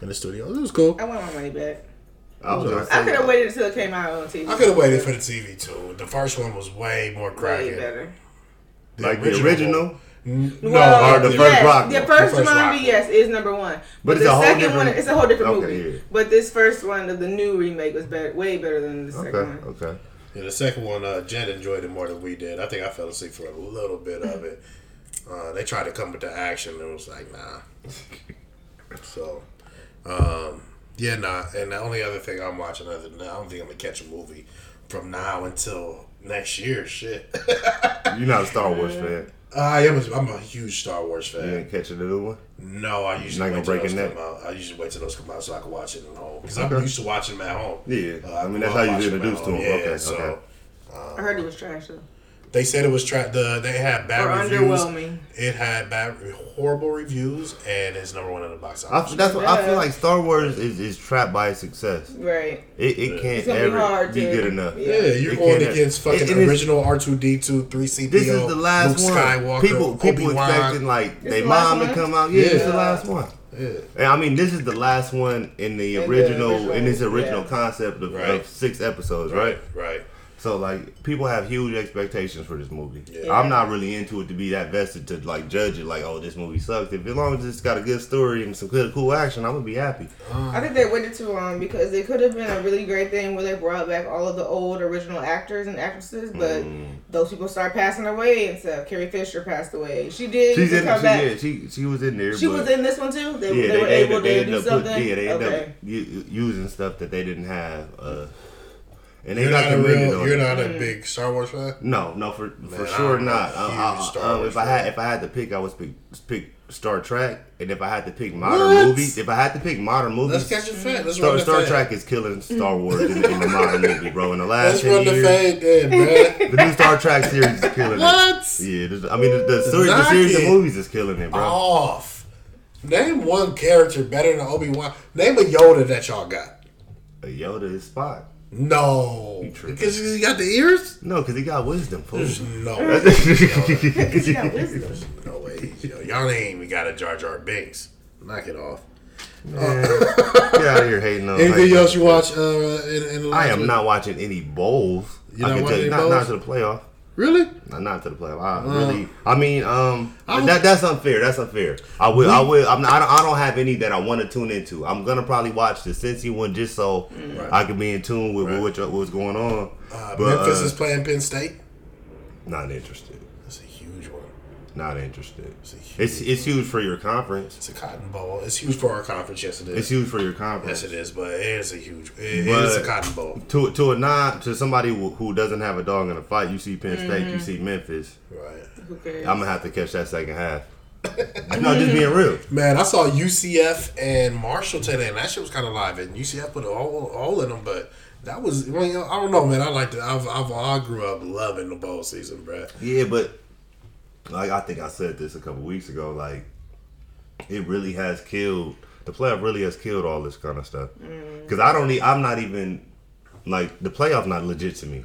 in the studio. It was cool. I want my money back. I was I could have waited until it came out on TV. I could have waited for the TV too. The first one was way more way cracking. better. like the original. No, Well, or the the- first rock The first, The first rock Jumanji, yes, is number one. But, it's the a whole second different- one, it's a whole different Okay, movie. yeah. But this first one of the new remake was better, way better than the second Okay, one. okay. Yeah, the second one, uh, Jen enjoyed it more than we did. I think I fell asleep for a little bit of it. Uh, they tried to come with the action, and it was like, nah. So, um, yeah, nah. And the only other thing I'm watching other than that, I don't think I'm gonna catch a movie from now until next year. Shit. You're not a Star Wars fan. I am. A, I'm a huge Star Wars fan. You fan. ain't catching the new one. No, I usually Not wait gonna till break those a come out. I usually wait till those come out so I can watch it at home because I'm Okay. used to watching them at home. Yeah, Uh, I mean grew that's up how you watching get them at introduced to home. them. Yeah, okay, so okay. I heard it was trash though. They said it was tra- the they had bad Or reviews. underwhelming. It had bad, horrible reviews, and it's number one in the box I, office. that's what I feel like. Star Wars is, is trapped by success. Right. It, it can't It's ever be hard be good enough. yeah. yeah, you're It going can't- against fucking and it's- original R two D two three C This is the last Luke one. Skywalker, people people Obi-Wan. expecting like It's they the last mom to come out. Yeah, it's the last one. Yeah. And I mean, this is the last one in the In the original original, in this original yeah. concept of, Right. of six episodes, right? Right, right. So like people have huge expectations for this movie. Yeah. I'm not really into it to be that vested to like judge it like, oh, this movie sucks. If as long as it's got a good story and some good cool action, I'm gonna be happy. I think they waited too long because it could have been a really great thing where they brought back all of the old original actors and actresses, but Mm. those people start passing away and stuff. Carrie Fisher passed away. She did She's in. come She, back. yeah, she she was in there. She but was in this one too. They, Yeah, they, were able they to do up put- something. yeah, they ended okay. up using stuff that they didn't have. Uh, and You're not a real. You're it. not a mm-hmm. big Star Wars fan. No, no, for for sure I'm not. Uh, I- uh, uh, Star um, Wars if I had if I had to pick, I would pick pick Star Trek, and if I had to pick modern What? movies, if I had to pick modern Let's movies, catch a fan. Let's Star, run the Star. Trek is killing Star Wars in, in the modern movie, bro. In the last Let's run ten the years, fade then, the new Star Trek series is killing it. What? Yeah, I mean the, the, series, the series of movies is killing it, bro. Off. Name one character better than Obi Wan. Name a Yoda that y'all got. A Yoda is Spock. No, because he got the ears. No, because he got wisdom. Fool. There's no, She got wisdom. no way. Yo, y'all ain't even got a Jar Jar Binks. Knock it off. Man, get out of here hating on. Anything like- else you watch? Uh, in, in the I am not watching any bowls. You're I not can tell watching you, any not, bowls? not to the playoff. Really? Not, not to the playoff. I really. I mean, um, I that that's unfair. That's unfair. I will. I will. I'm not, I, don't, I don't have any that I want to tune into. I'm gonna probably watch the Cincy one just so Right. I can be in tune with, Right. what, what's going on. Uh, But, Memphis uh, is playing Penn State. Not interested. That's a huge one. Not interested. It's huge. It's it's huge for your conference. It's a Cotton Bowl. It's huge for our conference. Yes, it is. It's huge for your conference. Yes, it is. But it is a huge. It, it But- is a Cotton Bowl. To to a non to somebody who, who doesn't have a dog in a fight, you see Penn State, you mm-hmm. see Memphis. Right. Who cares? I'm gonna have to catch that second half. no, just being real. Man, I saw UCF and Marshall today, and that shit was kind of live. And UCF put a hole, hole in them, but that was. Well, you know, I don't know, man. I like to. I've, I've I grew up loving the bowl season, bruh. Yeah, but like I think I said this a couple weeks ago, like it really has killed the playoff. Really has killed all this kind of stuff. Mm. Because I don't. Need, I'm not even like the playoff. Not legit to me.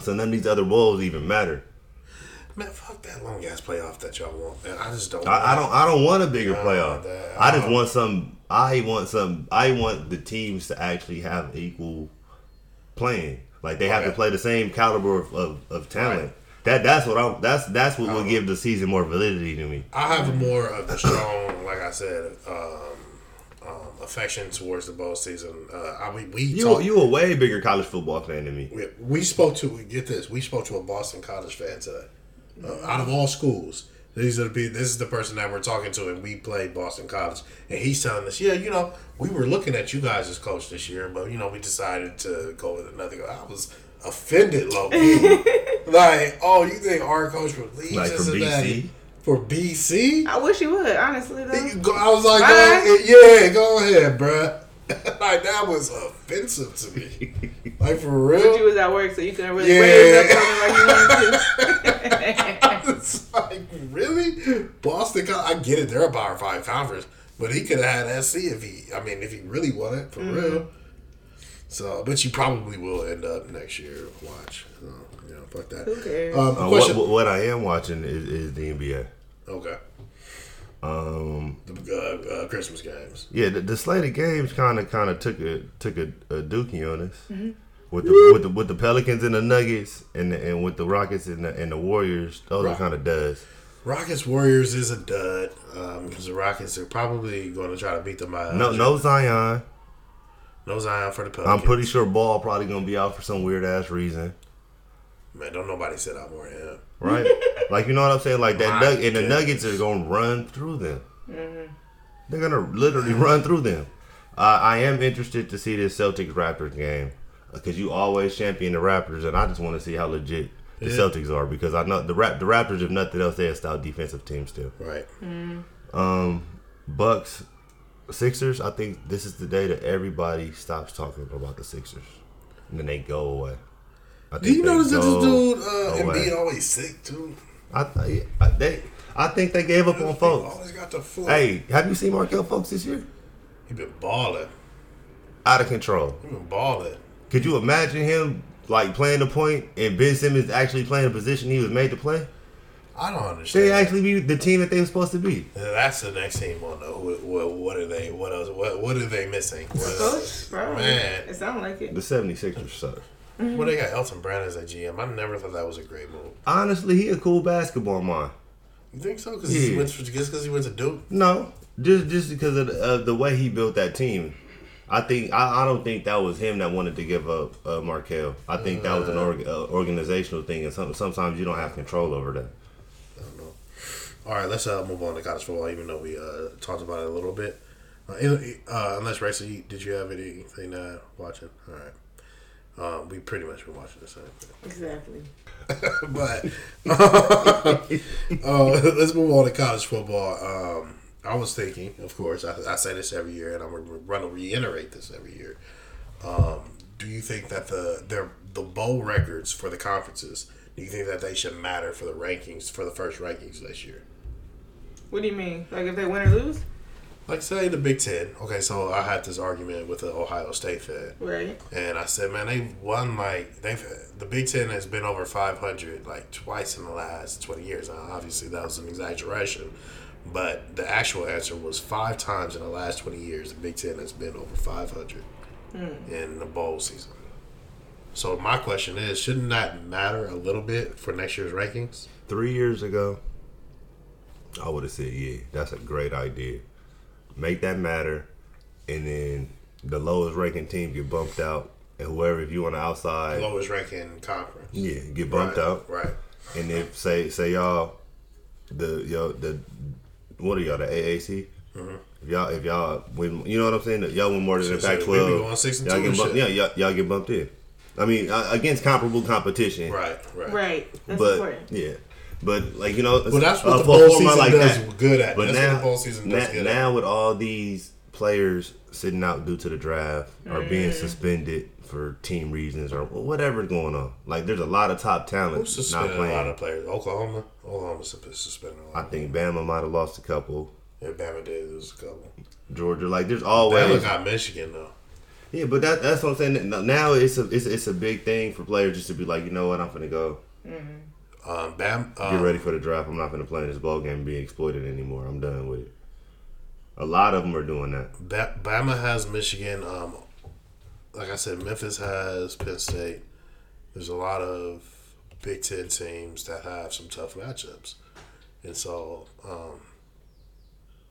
So none of these other bowls even matter. Man, fuck that long ass playoff that y'all want. Man, I just don't. I, I don't. I don't want a bigger Nah, playoff. that- I just uh, want some. I want some. I want the teams to actually have equal playing. Like they have to play the same caliber of, of, of talent. Right. That that's what I'm. That's that's what will Uh-huh. give the season more validity to me. I have more of the strong, like I said, um, um, affection towards the bowl season. Uh, I we, we You talked- you a way bigger college football fan than me. we, we spoke to get this. We spoke to a Boston College fan today. Uh, out of all schools, these are the people, this is the person that we're talking to, and we played Boston College, and he's telling us, yeah, you know, we were looking at you guys as coach this year, but you know, we decided to go with another guy. I was offended, low like, oh, you think our coach would leave Like us from and that? BC? for BC. I wish he would, honestly though. I was like, go, yeah, go ahead, bruh. like that was offensive to me. Like for real. But real. you was at work, so you couldn't really Yeah. raise up like you wanted to. it's like really Boston. Con- I get it; they're a Power Five conference, but he could have had SC if he. I mean, if he really wanted for Mm-hmm. real. So, but you probably will end up next year. Watch, so, you know, fuck that. Who cares? Um, Uh, question. what, what I am watching is, is the NBA. okay. Um, The uh, uh, Christmas games. yeah, the, the slate of games kind of kind of took a took a, a dookie on us with the with the with the Pelicans and the Nuggets and the, and with the Rockets and the, and the Warriors. Those Right. are kind of duds. Rockets Warriors is a dud um, because the Rockets are probably going to try to beat them by No no Zion. No Zion for the Pelicans. I'm pretty sure Ball probably gonna be out for some weird ass reason. man. Don't nobody sit out more than him. Right? like you know what I'm saying? Like that nug- and the. Nuggets are gonna run through them. They're gonna literally run through them. Uh, I am interested to see this Celtics Raptors game because you always champion the Raptors, and I just want to see how legit the Yeah. Celtics are because I know the Rap- the Raptors, if nothing else, they're a style defensive team still. Right. Um, Bucks, Sixers. I think this is the day that everybody stops talking about the Sixers, and then they go away. I Do you notice that this dude uh, away. Embiid always sick too? I, th- I they I think they gave up on Fultz. always got the flu. Hey, have you seen Markelle Fultz this year? he been balling. Out of control. He been balling. Could you imagine him like playing the point and Ben Simmons actually playing the position he was made to play? I don't understand. They actually be the team that they were supposed to be. That's the next team on though. What, what, what are they? What else? What, what are they missing? What, Coach, bro. Man. It sounds like it. The 76ers suck. well, they got Elton Brand as a GM. I never thought that was a great move. Honestly, he a cool basketball mind. You think so? Because he Yeah. went to, just because he went to Duke. No, just just because of the, of the way he built that team. I think I, I don't think that was him that wanted to give up uh, Markelle. I think that was an org, uh, organizational thing, and some, sometimes you don't have control over that. I don't know. All right, let's uh, move on to college football. Even though we uh, talked about it a little bit. Uh, uh, unless Racer, you, did you have anything uh, watching? All right. Um, we pretty much been watching the same thing. Exactly. but uh, let's move on to college football. Um, I was thinking, of course, I, I say this every year, and I'm going to reiterate this every year. Um, do you think that the their the bowl records for the conferences? Do you think that they should matter for the rankings for the first rankings this year? What do you mean? Like if they win or lose? Like say the Big Ten. Okay, so I had this argument with the Ohio State fan. Right. And I said, man, they've won like they've the Big Ten has been over five hundred like twice in the last twenty years. Now, obviously, that was an exaggeration, but the actual answer was five times in the last twenty years. The Big Ten has been over five hundred hmm. in the bowl season. So my question is, shouldn't that matter a little bit for next year's rankings? Three years ago, I would have said, "Yeah, that's a great idea. Make that matter, and then the lowest ranking team get bumped out, and whoever, if you on the outside, Lowest ranking conference. yeah, get bumped right, out. Right. And if say say y'all, the yo the what are y'all the AAC? If y'all if y'all win, you know what I'm saying? Y'all win more than the So- so we be Pac-12. going y'all get bumped, yeah, y'all, y'all get bumped in. I mean, uh, against comparable competition, Right. Right. Right. That's but important. yeah, but like you know, Well, that's what a the bowl format season does good at. But That's now, what the bowl season does na- good at. now with all these players sitting out due to the draft or being Mm. suspended for team reasons or whatever's going on, like there's a lot of top talent Who's not suspended a lot of players? Oklahoma. Oklahoma sus- suspended a I lot. I think Bama might have lost a couple. Yeah, Bama did lose a couple. Georgia, like there's always. Bama always got Michigan though. yeah, but that, that's what I'm saying. Now it's a it's, it's a big thing for players just to be like, you know what, I'm gonna go Um, Bam. get Um, ready for the draft. I'm not gonna play in this ball game and be exploited anymore. I'm done with it. A lot of them are doing that. Ba- Bama has Michigan. Um, like I said, Memphis has Penn State. There's a lot of Big Ten teams that have some tough matchups, and so um,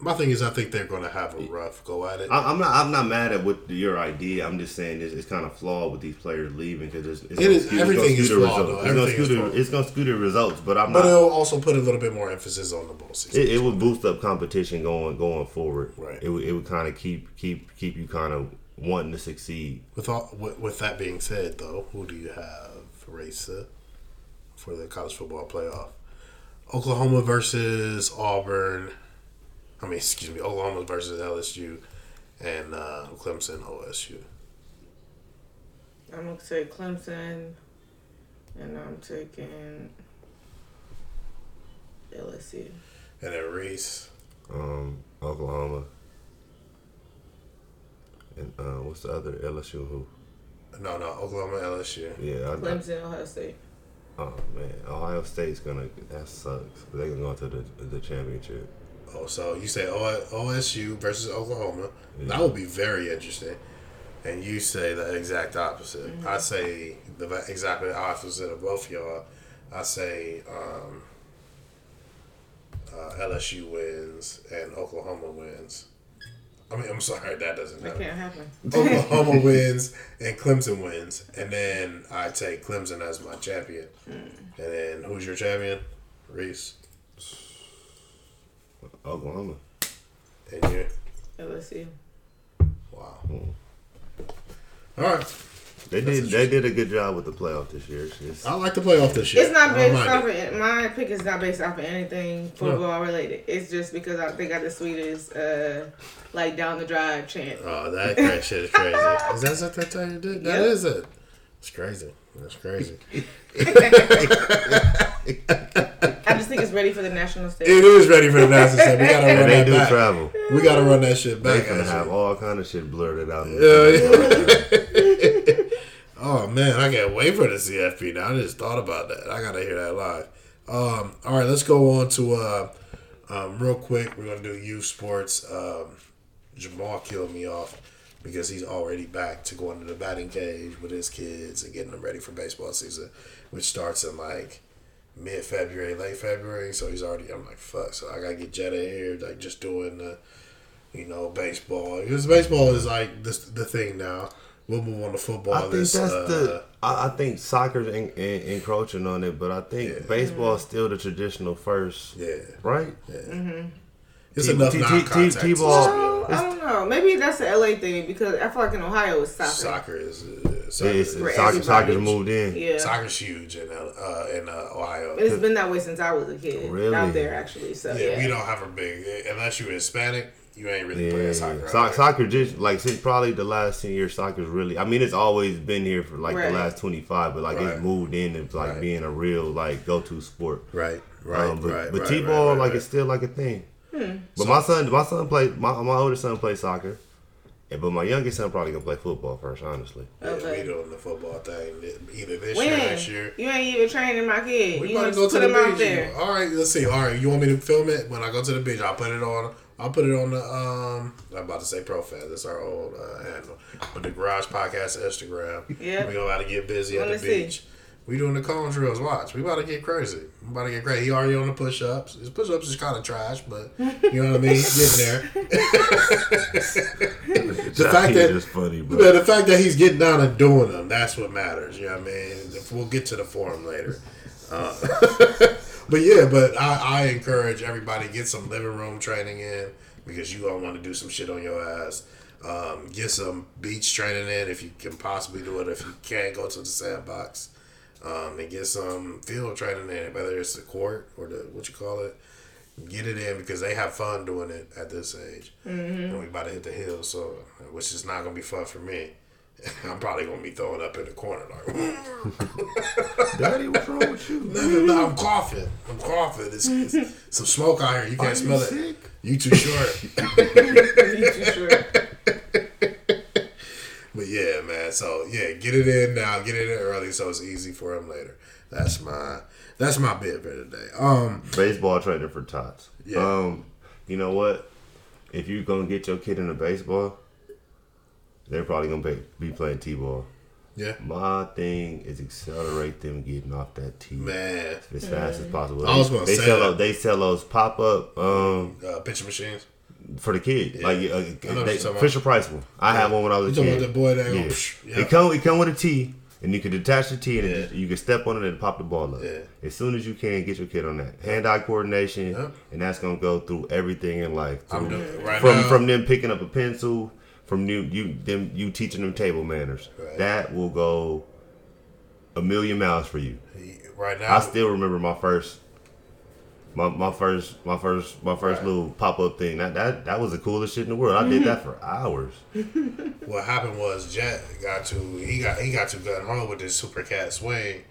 my thing is, I think they're going to have a rough go at it. I- I'm not. I'm not mad at what your idea. I'm just saying it's, it's kind of flawed with these players leaving because it's, it's It is- skew- everything is the flawed, results. though. It's gonna Everything skew the it's gonna skew the results. But I'm but not. it'll also put a little bit more emphasis on the bowl season. It, it would boost up competition going going forward. Right. It would it would kind of keep keep keep you kind of wanting to succeed. With all, with, with that being said, though, who do you have, Racer, for the college football playoff? Oklahoma versus Auburn. I mean, excuse me, Oklahoma versus LSU, and uh, Clemson OSU. I'm gonna say Clemson, and I'm taking LSU. And then Reese. Um, Oklahoma. And uh, what's the other LSU? Who? No, no, Oklahoma LSU. Yeah, I, I, Clemson, Ohio State. oh man, Ohio State's gonna that sucks. They're gonna go to the the championship. Oh, so you say OSU versus Oklahoma. That would be very interesting. And you say the exact opposite. I say the va- exactly opposite of both y'all. I say um, uh, LSU wins and Oklahoma wins. I mean, I'm sorry, that doesn't That happen. can't happen. Oklahoma wins and Clemson wins, and then I take Clemson as my champion. And then who's your champion? Reese. Oklahoma. And you. LSU. Wow. All right. They did they did a good job with the playoff this year. It's I like the playoff this year. It's not I based off mind it. of my pick is not based off of anything football related. It's just because I they got the sweetest uh like down the drive chant. Oh, that crazy shit is crazy. Is that what that time you did? That Yep. is it. It's crazy. That's crazy. I just think it's ready for the national stage. it is ready for the national stage. We gotta run they that do back. travel. We gotta run that shit back. They back. gonna have actually. all kind of shit blurted out. in Yeah, Oh man, I can't wait for the CFP now. I just thought about that. I gotta hear that live. Um, all right, let's go on to uh, um, real quick. We're gonna do youth sports. Um, Jamal killed me off because he's already back to going to the batting cage with his kids and getting them ready for baseball season, which starts in like mid February, late February. So he's already. I'm like, fuck. So I gotta get Jetta here, like just doing the, you know, baseball because baseball is like this the thing now. We'll move on to football. I think this, that's uh, the. I, I think soccer's in, in, encroaching on it, but I think Yeah. baseball is still the traditional first, yeah. right? Mhm It's T- enough T- T- non-contact. T- to T-ball- just Oh, I don't know. Maybe that's the LA thing because I feel like in Ohio it's soccer. Soccer is uh, soccer, It's, soccer, everybody. soccer's moved in. Yeah. soccer's huge in uh, uh, in uh, Ohio. And it's been that way since I was a kid. Really? Out there actually. So yeah, yeah. we don't have a big unless you're Hispanic. You ain't really Yeah, playing soccer. So- out there. soccer just like since probably the last ten years, soccer's really. I mean, it's always been here for like Right. the last twenty five, but like Right. it's moved in and like Right. being a real like go to sport. Right, right, Um, but right. but right, t-ball right, like right. it's still like a thing. Hmm. But my son, my son plays. My my oldest son plays soccer, and but my youngest son probably gonna play football first. Honestly, Yeah, we doing the football thing either this when? year, next year. You ain't even training my kid. We you about to gonna go to the him beach. there. All right, let's see. All right, you want me to film it when I go to the beach? I'll put it on. I'll put it on the. um I'm about to say ProFan. That's our old uh, handle. But the Garage Podcast Instagram. Yeah. We about to have to get busy at the Wanna see. beach. We doing the cone drills. Watch. We about to get crazy. We about to get crazy. He already on the push ups. His push ups is kind of trash, but you know what I mean. Getting there. the fact He's that funny, yeah, but the fact that he's getting down and doing them, that's what matters. You know what I mean? We'll get to the forum later. Uh, but yeah, but I, I encourage everybody get some living room training in because you all want to do some shit on your ass. Um, get some beach training in if you can possibly do it. If you can't, go to the sandbox. Um, and get some field training in, it, whether it's the court or the what you call it. Get it in because they have fun doing it at this age. And we about to hit the hill, so which is not gonna be fun for me. I'm probably gonna be throwing up in the corner like. Daddy, what's wrong with you? No, no, no, I'm coughing. I'm coughing. It's, it's some smoke out here. You can't Are you smell it. sick? You too short. You too short. But yeah, man. So yeah, get it in now. Get it in early so it's easy for him later. That's my that's my bit for today. Um, baseball trainer for tots. Yeah. Um, you know what? If you're gonna get your kid into baseball, they're probably gonna be, be playing t-ball. yeah, My thing is accelerate them getting off that tee man. as fast as possible. I was gonna they say sell that. those, they sell those pop up um Uh, pitching machines. For the kid. Yeah. Like uh, I know what they, you're talking about. Fisher Price one. I had one when I was You a kid. about that boy that go, Yeah. psh, yeah. It come it come with a tee, and you can detach the tee, and Yeah. just, you can step on it and pop the ball up. Yeah. As soon as you can, get your kid on that hand-eye coordination, Yep. and that's gonna go through everything in life. I'm Through- doing it right from now. from them picking up a pencil, from you you them you teaching them table manners. Right. That will go a million miles for you. right now. I still remember my first My, my first my first my first Right. little pop up thing that, that that was the coolest shit in the world. I did that for hours. What happened was Jet got to he got he got to gun home with this super cat swing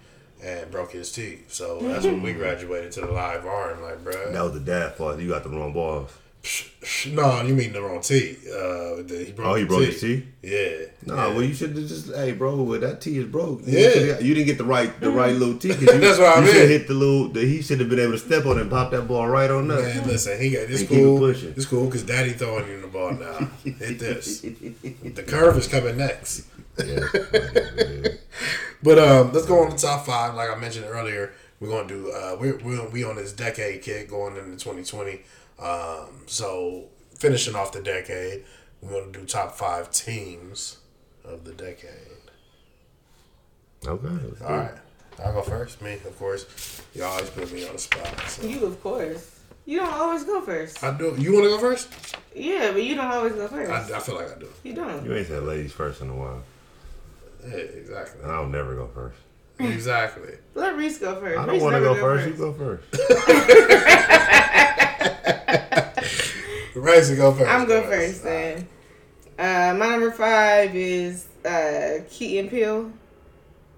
and broke his teeth. So that's when we graduated to the live arm. Like, bro, That was the dad fault. You got the wrong balls. No, you mean the wrong teeth. Uh, the- he broke Oh, he the broke his teeth. Yeah. No, yeah. well, you should have just, hey, bro, that T is broke. You Yeah. shoulda- you didn't get the right, the right little T. 'cause You, That's what I mean. hit the little. The, he should have been able to step on it and pop that ball right on up. Man, listen, he got this And keep it cool. pushing. It's cool because Daddy throwing you the ball now. Hit this. The curve is coming next. Yeah. But um, let's go on to top five. Like I mentioned earlier, we're gonna do. Uh, we're we're we on this decade kick going into 2020. Um, so finishing off the decade, we're gonna do top five teams of the decade. okay. let's All it. right, I'll go first. Me, of course. You always put me on the spot. So. You, of course. You don't always go first. I do. You want to go first? Yeah, but you don't always go first. I, I feel like I do. you don't. You ain't said ladies first in a while. Yeah, exactly. And I'll never go first. Exactly. Let Reese go first. I don't want to never go first. You go first. Race to go first. I'm go boys. first then. Uh, my number five is uh, Key and Peele.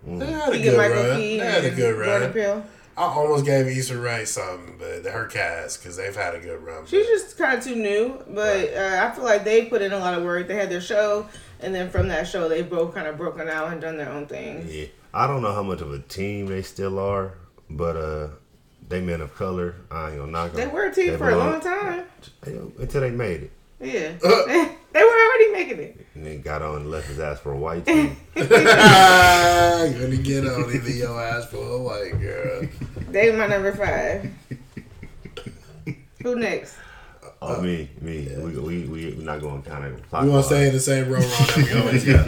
They had a Keegan good Michael run. Key They had a and good Jordan run. Peele. I almost gave Issa Rae something, but her cast because they've had a good run. She's just kind of too new, but uh, I feel like they put in a lot of work. They had their show, and then from that show, they both kind of broken out and done their own thing. Yeah. I don't know how much of a team they still are, but uh, they men of color. I ain't gonna knock They were a team They for a long time. Until they made it. Yeah, they were already making it. And then got on and left his ass for a white team. you gonna get on either your ass for a white girl. They my number five. Who next? Oh, me, me. We, we, we, we're not going kind of. We want to stay in the same row that we always got.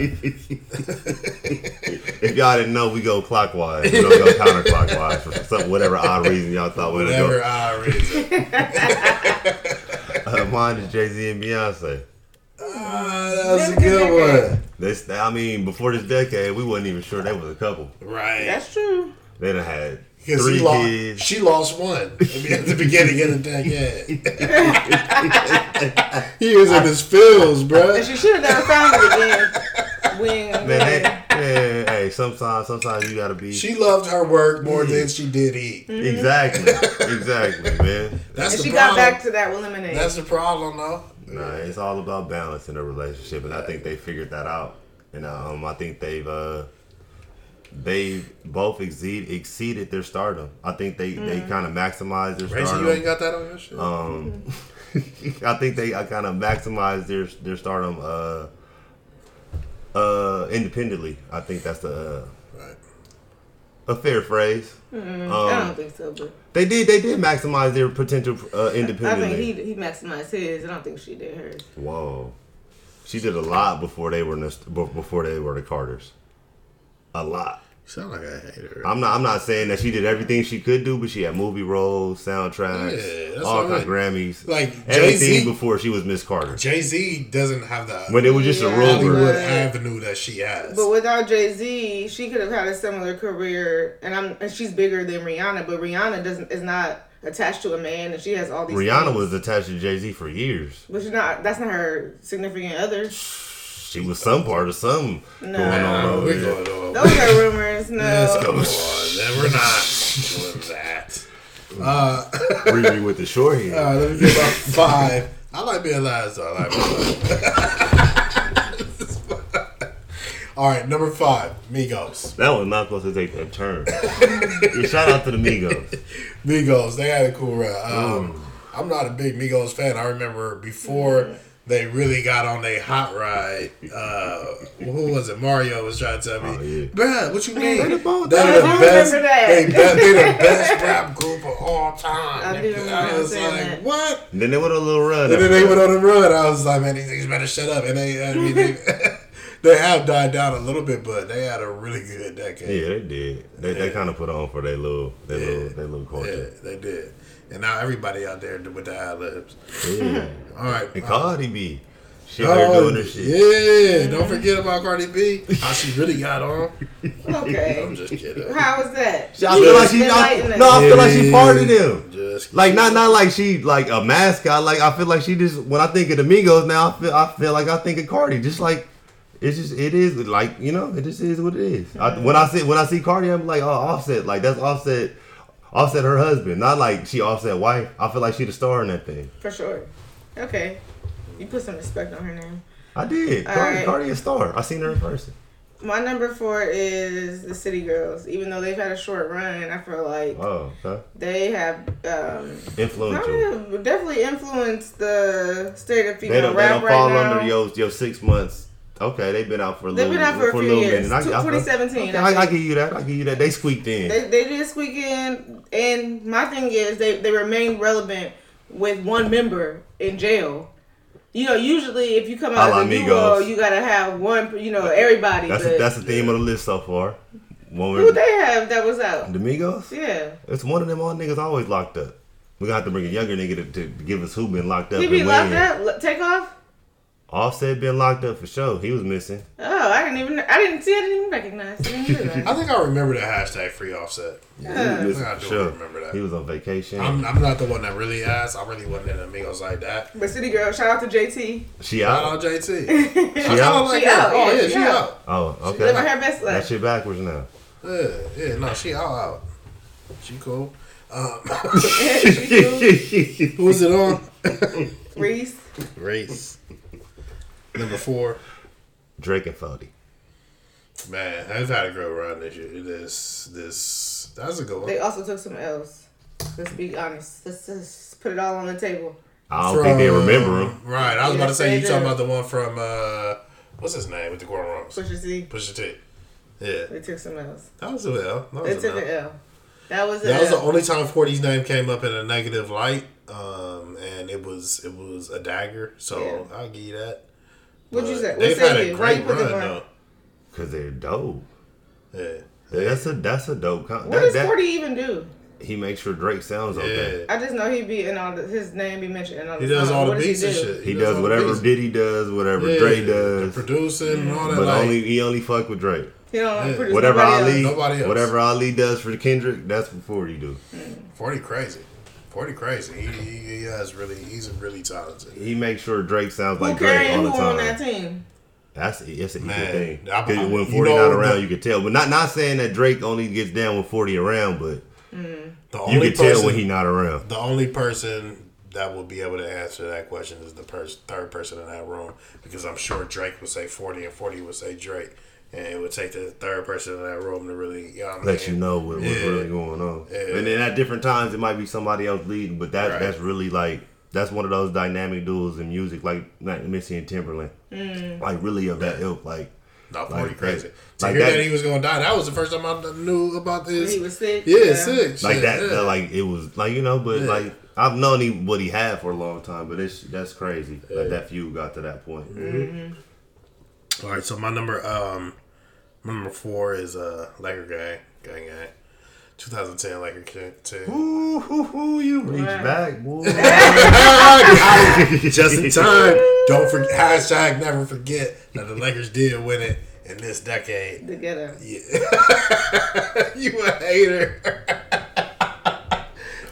If y'all didn't know, we go clockwise. We don't go counterclockwise for some whatever odd reason y'all thought we would Whatever go. our reason. Uh, mine is Jay Z and Beyonce. Ah, that was a good one. This, I mean, before this decade, we wasn't even sure they was a couple. Right. That's true. They done had Because three she lost, kids. she lost one at the beginning of the decade. he was in his feels, bro. And she should have never found it again. Wing. Man, they, man, hey, sometimes, sometimes you gotta be She loved her work more than she did eat. exactly, exactly, man. That's and the she problem. got back to that with lemonade. That's the problem, though. Nah, it's all about balance in a relationship, and I think they figured that out. And um, I think they've uh, they both exceed exceeded their stardom. I think they they kind of maximized their Rachel, stardom. you ain't got that on your shit. Um, I think they I kind of maximized their their stardom uh, uh, independently. I think that's the right. uh, a fair phrase. I Um, don't think so, but they did they did maximize their potential uh, I think he he maximized his. I don't think she did hers. Whoa, she did a lot before they were nost- be- before they were the Carters. A lot. You sound like a hater. I'm not. I'm not saying that she did everything she could do, but she had movie roles, soundtracks, Yeah, that's all what I kinds of Grammys, Like, everything Jay-Z- before she was Miss Carter. Jay Z doesn't have the When it was just a Yeah, rumor. Hollywood avenue that she has. But without Jay Z, she could have had a similar career, and I'm and she's bigger than Rihanna. But Rihanna doesn't is not attached to a man, and she has all these. Rihanna things. was attached to Jay Z for years. but she's not. That's not her significant other. She was some part of some No. going on over we're there. Those are rumors. No. Let's go on. Then we're not doing that. Uh, Riri with the short hair. all right, let me get about five. I like being last. though. I like being last. All right, number five, Migos. that was not supposed to take that turn. yeah, shout out to the Migos. Migos, they had a cool run. Um, I'm not a big Migos fan. I remember before they really got on their hot ride. Uh, who was it? Mario was trying to tell me, Oh, yeah. Bruh, what you mean? the both- They're the best. remember. They, be- they the best rap group of all time. I do I was like, that. what? And then they went on a little run. And then they went on a run. I was like, man, these niggas better shut up. And they, I mean, they, they have died down a little bit, but they had a really good decade. Yeah, they did. They, they kind of put on for their little their Yeah. little their little Yeah, culture. they did. And now everybody out there with the ad libs. Yeah. All right. And Cardi B, she out there Oh, doing her shit. yeah, don't forget about Cardi B. How she really got on. Okay. I'm just kidding. How was that? I feel like she, I, Enlighten no, I feel like she Yeah. partied him. Just It's- Like not not like she like a mascot. Like I feel like she just when I think of the Migos now, I feel I feel like I think of Cardi. Just like it's just it is like you know it just is what it is. I, when I mm-hmm. see when I see Cardi, I'm like oh Offset like that's Offset. Offset her husband, not like she Offset wife. I feel like she the star in that thing. For sure. Okay. You put some respect on her name. I did. All Cardi, right. Cardi a star. I seen her in person. My number four is the City Girls. Even though they've had a short run, I feel like Oh, okay. they have um, Influential. kind definitely influenced the state of They female don't, they don't right fall now. under your your six months. Okay, they've been out for a little. They've been out for a few little years. I- I- 2017, okay, I I, give you that. I give you that. They squeaked in. They, they did squeak in, and my thing is they they remain relevant with one member in jail. You know, usually if you come out A as a duo, you gotta have one. You know, everybody. that's but a, that's the theme of the list so far. One who they have that was out. the Migos. Yeah, It's one of them all niggas always locked up. We gonna have to bring a younger nigga to, to give us who been locked up. he be locked up. Take off. Offset been locked up for sure. He was missing. Oh, I didn't even. I didn't see. I didn't even recognize. I didn't that. I think I remember that hashtag free offset. Yeah. He was I missing do sure. remember that. He was on vacation. I'm, I'm not the one that really asked. I really wasn't in amigos like that. But City Girl, shout out to JT. she Shout out. out JT. She I out. like She her. out, Oh yeah, yeah, she she out. out. Oh, okay. Living her best That life. shit backwards now. Yeah, yeah, no, she out out. She cool. Um, She cool. who was it on? Reese. Race. Number four. Drake and 40. Man, I've had a good run this year. This this that's a good one. They also took some L's. Let's be honest. Let's just put it all on the table. I don't think they remember him. Right, I was about to say you talking about the one from uh what's his name with the Gordon Rums? Pusha T. Pusha T. Yeah, They took some L's. that was a L. That They was a took L. an L. That was a That was the only time 40's name came up in a negative light, um, and it was it was a dagger. So Yeah. I'll give you that. What'd you say? What They've had say a you? Why you great put run them on? though. Cause they're dope. Yeah. That's a that's a dope. Con- What that, does that- 40 even do? he makes sure Drake sounds okay. I just know he be in all the, his name be mentioned in all the He does songs. all the What does beats he and do? shit. He does all the whatever beats. Diddy does, whatever Yeah, Dre The does, producing and all that. but like, only he only fuck with Drake. He don't Yeah. produce Whatever nobody Ali, else. Nobody else. whatever Ali does for Kendrick, that's what Forty do. 40 crazy. 40 crazy. He, he, he has really, he's really talented. He makes sure Drake sounds Who like Drake carrying all who the on that team? That's it's an equal Man, thing. I- 'Cause I- when you Forty know, not around, the- you can tell. But not not saying that Drake only gets down when Forty around, but The you only can tell when he not around. The only person that will be able to answer that question is the pers- third person in that room because I'm sure Drake would say 40 and 40 would say Drake. And it would take the third person in that room to really, you know what I Let mean? you know what, what's Yeah. really going on. Yeah. And then at different times, it might be somebody else leading, but that Right. that's really like that's one of those dynamic duels in music, like like Missy and Timbaland, Mm. like really of that ilk. Like Not 40 Like crazy. that- To like hear that, that- he was going to die, that was the first time I knew about this. He was sick. yeah, sick. like that, yeah. that, like it was like you know, but Yeah. like I've known he what he had for a long time, but it's that's crazy. Like that feud got to that point. All right, so my number um my number four is uh Laker guy Gang Gang. 2010 Laker Gang. Ooh, hoo, hoo, you reach Right. back, boy. Just in time. Don't forget hashtag never forget that the Lakers did win it in this decade. Together. Yeah. you a hater.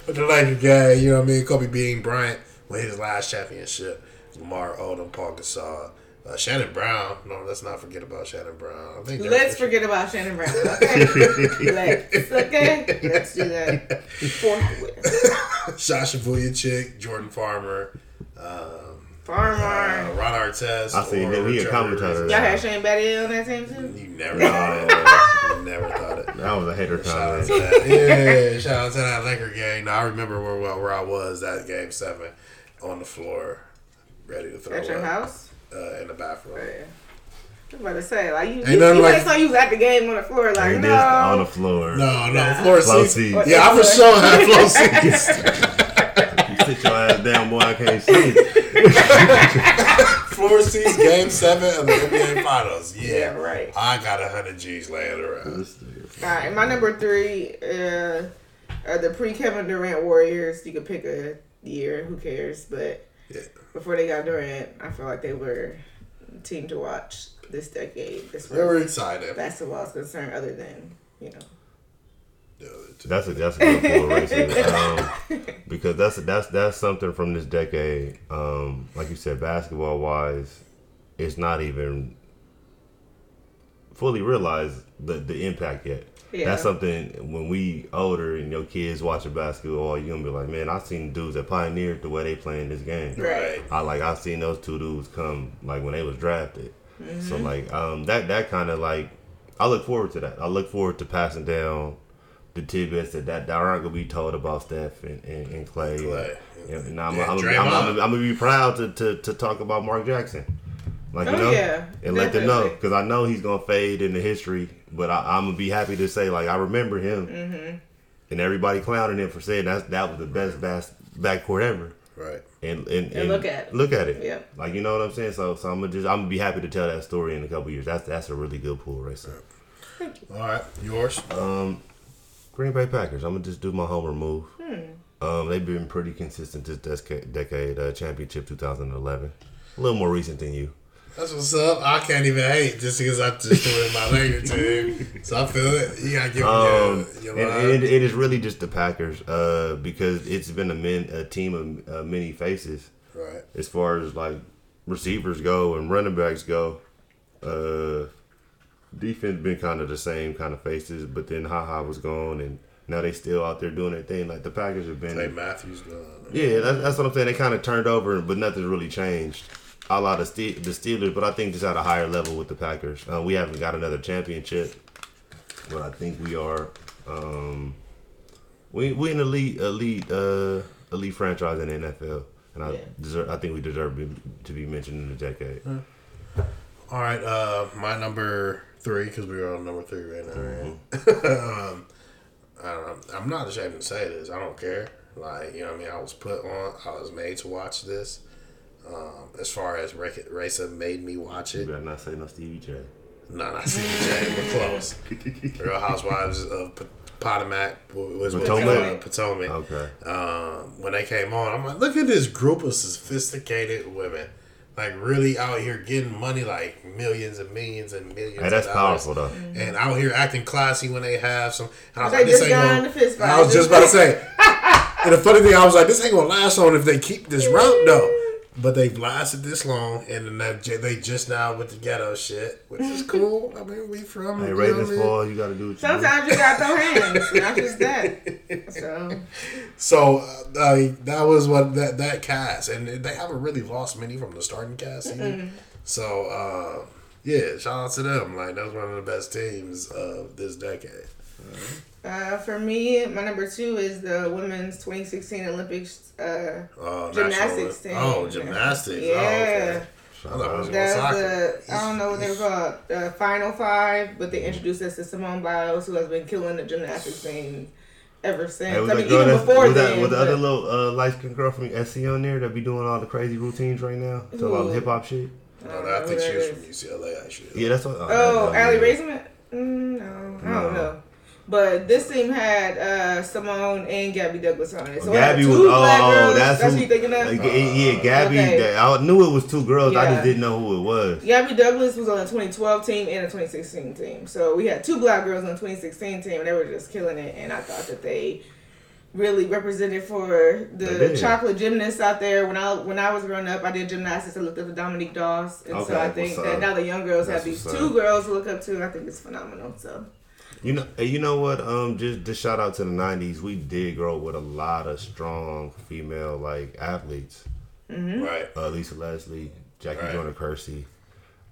But the Laker guy, you know what I mean? Kobe Bean Bryant with his last championship. Lamar Odom, Paul Gasol. Uh, Shannon Brown. No, let's not forget about Shannon Brown. I think Let's Fisher- forget about Shannon Brown. Okay. Let's. Okay. Let's do that. Forthwith. Sasha Vujacic, Jordan Farmar, uh, Farmar. Ron Artest. I see or him. He a commentator. Y'all had Shane Battier on that team too? You never thought it. You never thought it. That was a hater Shout out comment. to that. Yeah, shout out to that Laker game. Now I remember where where I was that game seven on the floor, ready to throw At your up, house? Uh, in the bathroom. Yeah. I'm about to say, like, you, Ain't you, nothing you like- like, saw you was at the game on the floor, like, And no. on the floor. No, no, floor seats. seats. Yeah, I for sure had floor seats. You sit your ass down, boy. I can't see. floor seats. Game seven of the NBA Finals. Yeah, Yeah, right. I got a hundred G's laying around. All right, my number three uh, are the pre Kevin Durant Warriors. You could pick a year, who cares? But Yeah. before they got Durant, I feel like they were a team to watch this decade, as They were as excited. basketball is concerned, other than, you know, The That's a that's a good pull, racing. Um, because that's that's that's something from this decade. Um, like you said, basketball wise, it's not even fully realized the the impact yet. Yeah. That's something when we older and your kids watching basketball, you're gonna be like, man, I seen dudes that pioneered the way they playing this game. Right. I like I seen those two dudes come like when they was drafted. So like um that that kind of like I look forward to that. I look forward to passing down the tidbits that that, that aren't gonna be told about Steph and, and, and Clay. Clay. And, and I'm, Yeah, I'm, I'm. I'm, I'm gonna be proud to, to, to talk about Mark Jackson. Like you Oh, know, yeah, and let them know because I know he's gonna fade into history. But I, I'm gonna be happy to say like I remember him, Mm-hmm. and everybody clowning him for saying that that was the best bas- backcourt ever Right. and and, and, look at it. look at it. Yeah. Like you know what I'm saying. So so I'm gonna just I'm gonna be happy to tell that story in a couple years. That's that's a really good pool right racer. All right. Yours. Um, Green Bay Packers. I'm gonna just do my homer move. Hmm. Um, they've been pretty consistent this decade. Uh, championship 2011. A little more recent than you. That's what's up. I can't even hate just because I just threw in my team. So I feel it. You gotta give Um, me your, and, your and vibe. it, it is really just the Packers uh, because it's been a, min, a team of uh, many faces. Right. as far as like receivers go and running backs go. Uh, defense been kind of the same kind of faces, but then haha was gone, and now they still out there doing their thing. Like the Packers have been, Hey, Matthews gone. yeah, that's, that's what I'm saying. They kind of turned over, but nothing's really changed. A lot of Ste- the Steelers, but I think just at a higher level with the Packers. Uh, we haven't got another championship, but I think we are. Um, we we an elite elite uh, elite franchise in the NFL, and I Yeah. deserve. I think we deserve to be mentioned in the decade. All right. Uh, my number three because we are on number three right now. Right? um, I don't know. I'm not ashamed to say this. I don't care. Like you know, what I mean, I was put on. I was made to watch this. Um, as far as Rick- Racer made me watch You it, better not say no Stevie J. no, not CJ. We're close. Real Housewives of P- Potomac was what Potomac? Potomac. Okay. um, when they came on, I'm like, look at this group of sophisticated women, like really out here getting money, like millions and millions and millions. Hey, that's of dollars. powerful though. And out here acting classy when they have some. And I was They like, this just ain't gonna. in the fist fight. I was just about to say. and the funny thing, I was like, this ain't gonna last long if they keep this route though. But they've lasted this long, and then they- they just now with the ghetto shit, which is cool. I mean, we from. Hey, you know Ravens what I mean? fall. You got to do what you do. Sometimes you gotta throw hands, not just that. So So uh, that was what that that cast, and they haven't really lost many from the starting cast. either. So uh, yeah, shout out to them. Like that was one of the best teams of this decade. Uh, for me, my number two is the women's 2016 Olympics. Uh, Uh, Gymnastics team. Oh, gymnastics. Yeah. Oh, okay. I thought it was about That's soccer. the I don't know what they were called, uh, Final Five, but they introduced us to Simone Biles, who has been killing the gymnastics thing ever since. Hey, was I that mean, even that's- before was that, then. was the other little uh, light skinned girl from SC on there that be doing all the crazy routines right now? So all the hip hop shit. No, don't I think she was from UCLA. Actually. Yeah, that's what. Oh, that- Aly yeah. Raisman? Mm, no, I don't know. But this team had uh, Simone and Gabby Douglas on it. So we had Gabby two was. Oh, black oh, girls. that's, That's, who. who you thinking of? Uh, yeah, Gabby. Okay. I knew it was two girls. I just didn't know who it was. Gabby Douglas was on the 2012 team and the 2016 team. So we had two black girls on the 2016 team, and they were just killing it. And I thought that they really represented for the chocolate gymnasts out there. When I when I was growing up, I did gymnastics. I looked up to Dominique Dawes, and so I think that now the young girls That's have these two girls to look up to. I think it's phenomenal. So You know, you know what? Um, just just shout out to the '90s. We did grow up with a lot of strong female like athletes. Right. Uh, Lisa Leslie, Jackie Right. Joyner Kersee.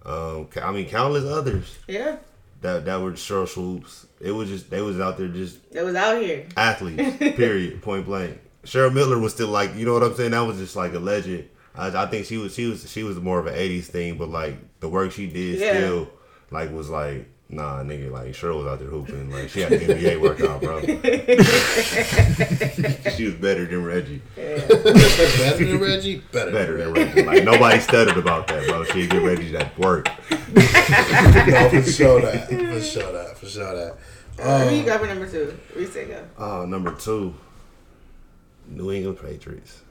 Um, I mean, countless others yeah, that that were Sheryl Swoopes. It was just they was out there just it was out here. athletes. period. Point blank. Cheryl Miller was still like, you know what I'm saying? That was just like a legend. I, I think she was she was she was more of an '80s thing, but like the work she did Yeah. still like was like. Nah, nigga, like Cheryl was out there hooping. Like she had an NBA workout, bro. she was better than Reggie. Better than Reggie. Better, Better than Reggie. Like nobody stuttered about that, bro. She get Reggie that work. no, for sure that. For sure that. For sure that. Uh, Who you got for number two? Reset go. Oh, number two, New England Patriots.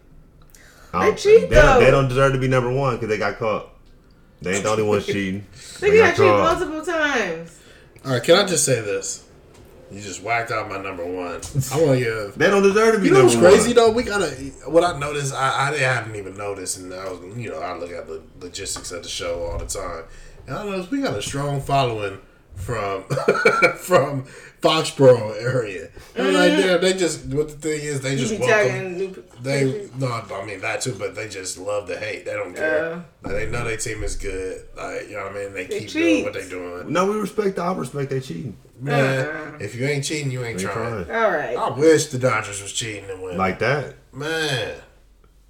They I don't- cheat, they, don't, they don't deserve to be number one because they got caught. They ain't the only ones cheating. They They got got cheated multiple times. All right. Can I just say this? You just whacked out my number one. I want to give. They don't deserve to be You know what's crazy one. though? We gotta. What I noticed, I, I hadn't even noticed, and I was, you know, I look at the logistics of the show all the time, and I noticed we got a strong following from from Foxborough area. And like, damn, they just. What the thing is, they just welcome. new They no, I mean that too, but they just love to hate. They don't care. Uh. like, they know their team is good. Like you know what I mean. They, They keep cheat. doing what they doing. No, we respect. I respect they cheating. Man, Uh. if you ain't cheating, you ain't trying. trying. All right. I wish the Dodgers was cheating and win. Like that. man,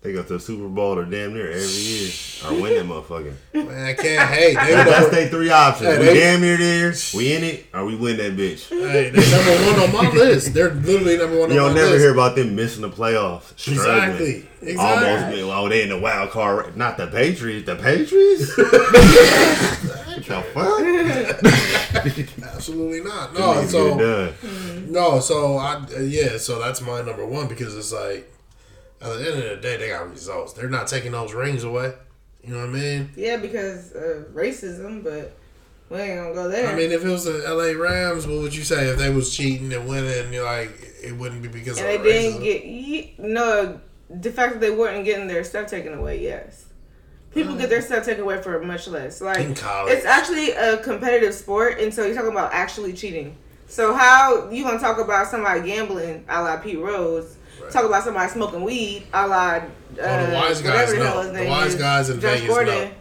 They go to the Super Bowl or damn near every year. Or win that motherfucker. man, I can't hate. They That- That's they three options. Hey, we they- damn near there, we in it, or we win that bitch. hey, they number one on my list. They're literally number one You on never list. hear about them missing the playoffs. Struggling. Exactly. Exactly. Almost. Oh, they in the wild card. Not the Patriots. The Patriots? What the fuck? Absolutely not. No, so no, so I uh, yeah, so that's my number one because it's like at the end of the day they got results. They're not taking those rings away. You know what I mean? Yeah, because of racism, but we ain't gonna go there. I mean, if it was the LA Rams, what would you say if they was cheating and winning? You're like, it wouldn't be because and of they didn't racism. get ye- no. The fact that they weren't getting their stuff taken away, yes. People get their stuff taken away for much less. Like In college. it's actually a competitive sport, and so you're talking about actually cheating. So how you gonna talk about somebody gambling, a la Pete Rose? Right. Talk about somebody smoking weed, a la uh, Oh, the wise guys the know. The wise guys in Josh Vegas Gordon.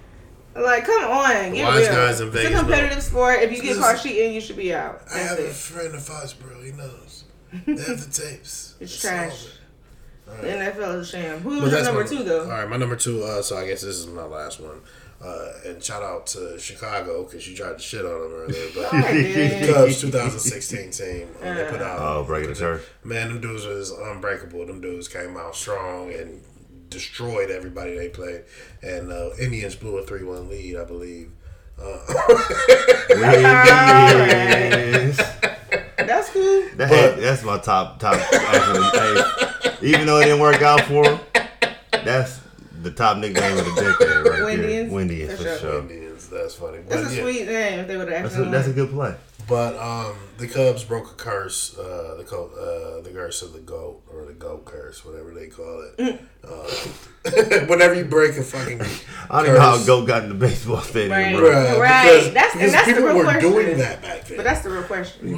Like, come on, get wise real. guys in it's Vegas a know. competitive sport. If you get caught cheating, you should be out. I That's have a it. friend in Foxborough. He knows. They have the tapes. It's all trash. of it. The NFL is a sham. Who was your number my- two though? All right, my number two. Uh, so I guess this is my last one. Uh, and shout out to Chicago because you tried to shit on them earlier. But I did. Cubs 2016 team, uh, they put out. Oh, breaking the curse. Man, them dudes was unbreakable. Them dudes came out strong and destroyed everybody they played. And uh, Indians blew a 3 1 lead, I believe. Yes. That's cool. That, hey, that's my top top. actually, hey, even though it didn't work out for him, that's the top nickname of the decade right Windians? there. Windians For for sure. sure. Indians, that's funny. That's a yeah. sweet name if they would have That's actually a, that's a good play. But um, the Cubs broke a curse, uh, the uh, the curse of the goat or the goat curse, whatever they call it. Uh, whenever you break a fucking, I don't know how curse. Goat got in the baseball stadium, Right. bro. Bruh, Right. because- That's- and because that's the people real were question. doing that back then. But that's the real question. It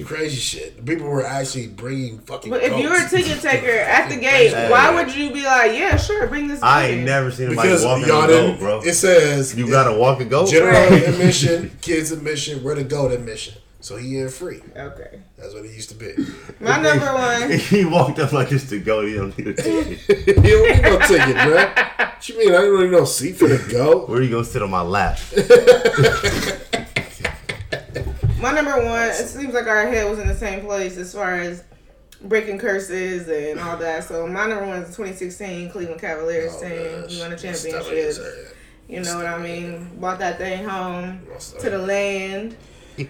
was crazy shit. People were actually bringing fucking. But if you were a ticket taker at the gate, Hey. why would you be like, yeah, sure, bring this? I ticket? ain't never seen anybody because walking y'all a didn't, goat, bro. it says You gotta walk a goat. general Right. admission, kids admission, we're the goat admission. So he in free. Okay. That's what he used to be. My number one. he walked up like this to go. He don't need a ticket. you don't need no ticket, man. What you mean? I don't need no seat for the go. Where you gonna sit on my lap? My number one. It seems like our head was in the same place as far as breaking curses and all that. So my number one is the 2016 Cleveland Cavaliers Oh, team. man, We won the that's tough to championship. You know what I mean? Brought that thing home to the land. My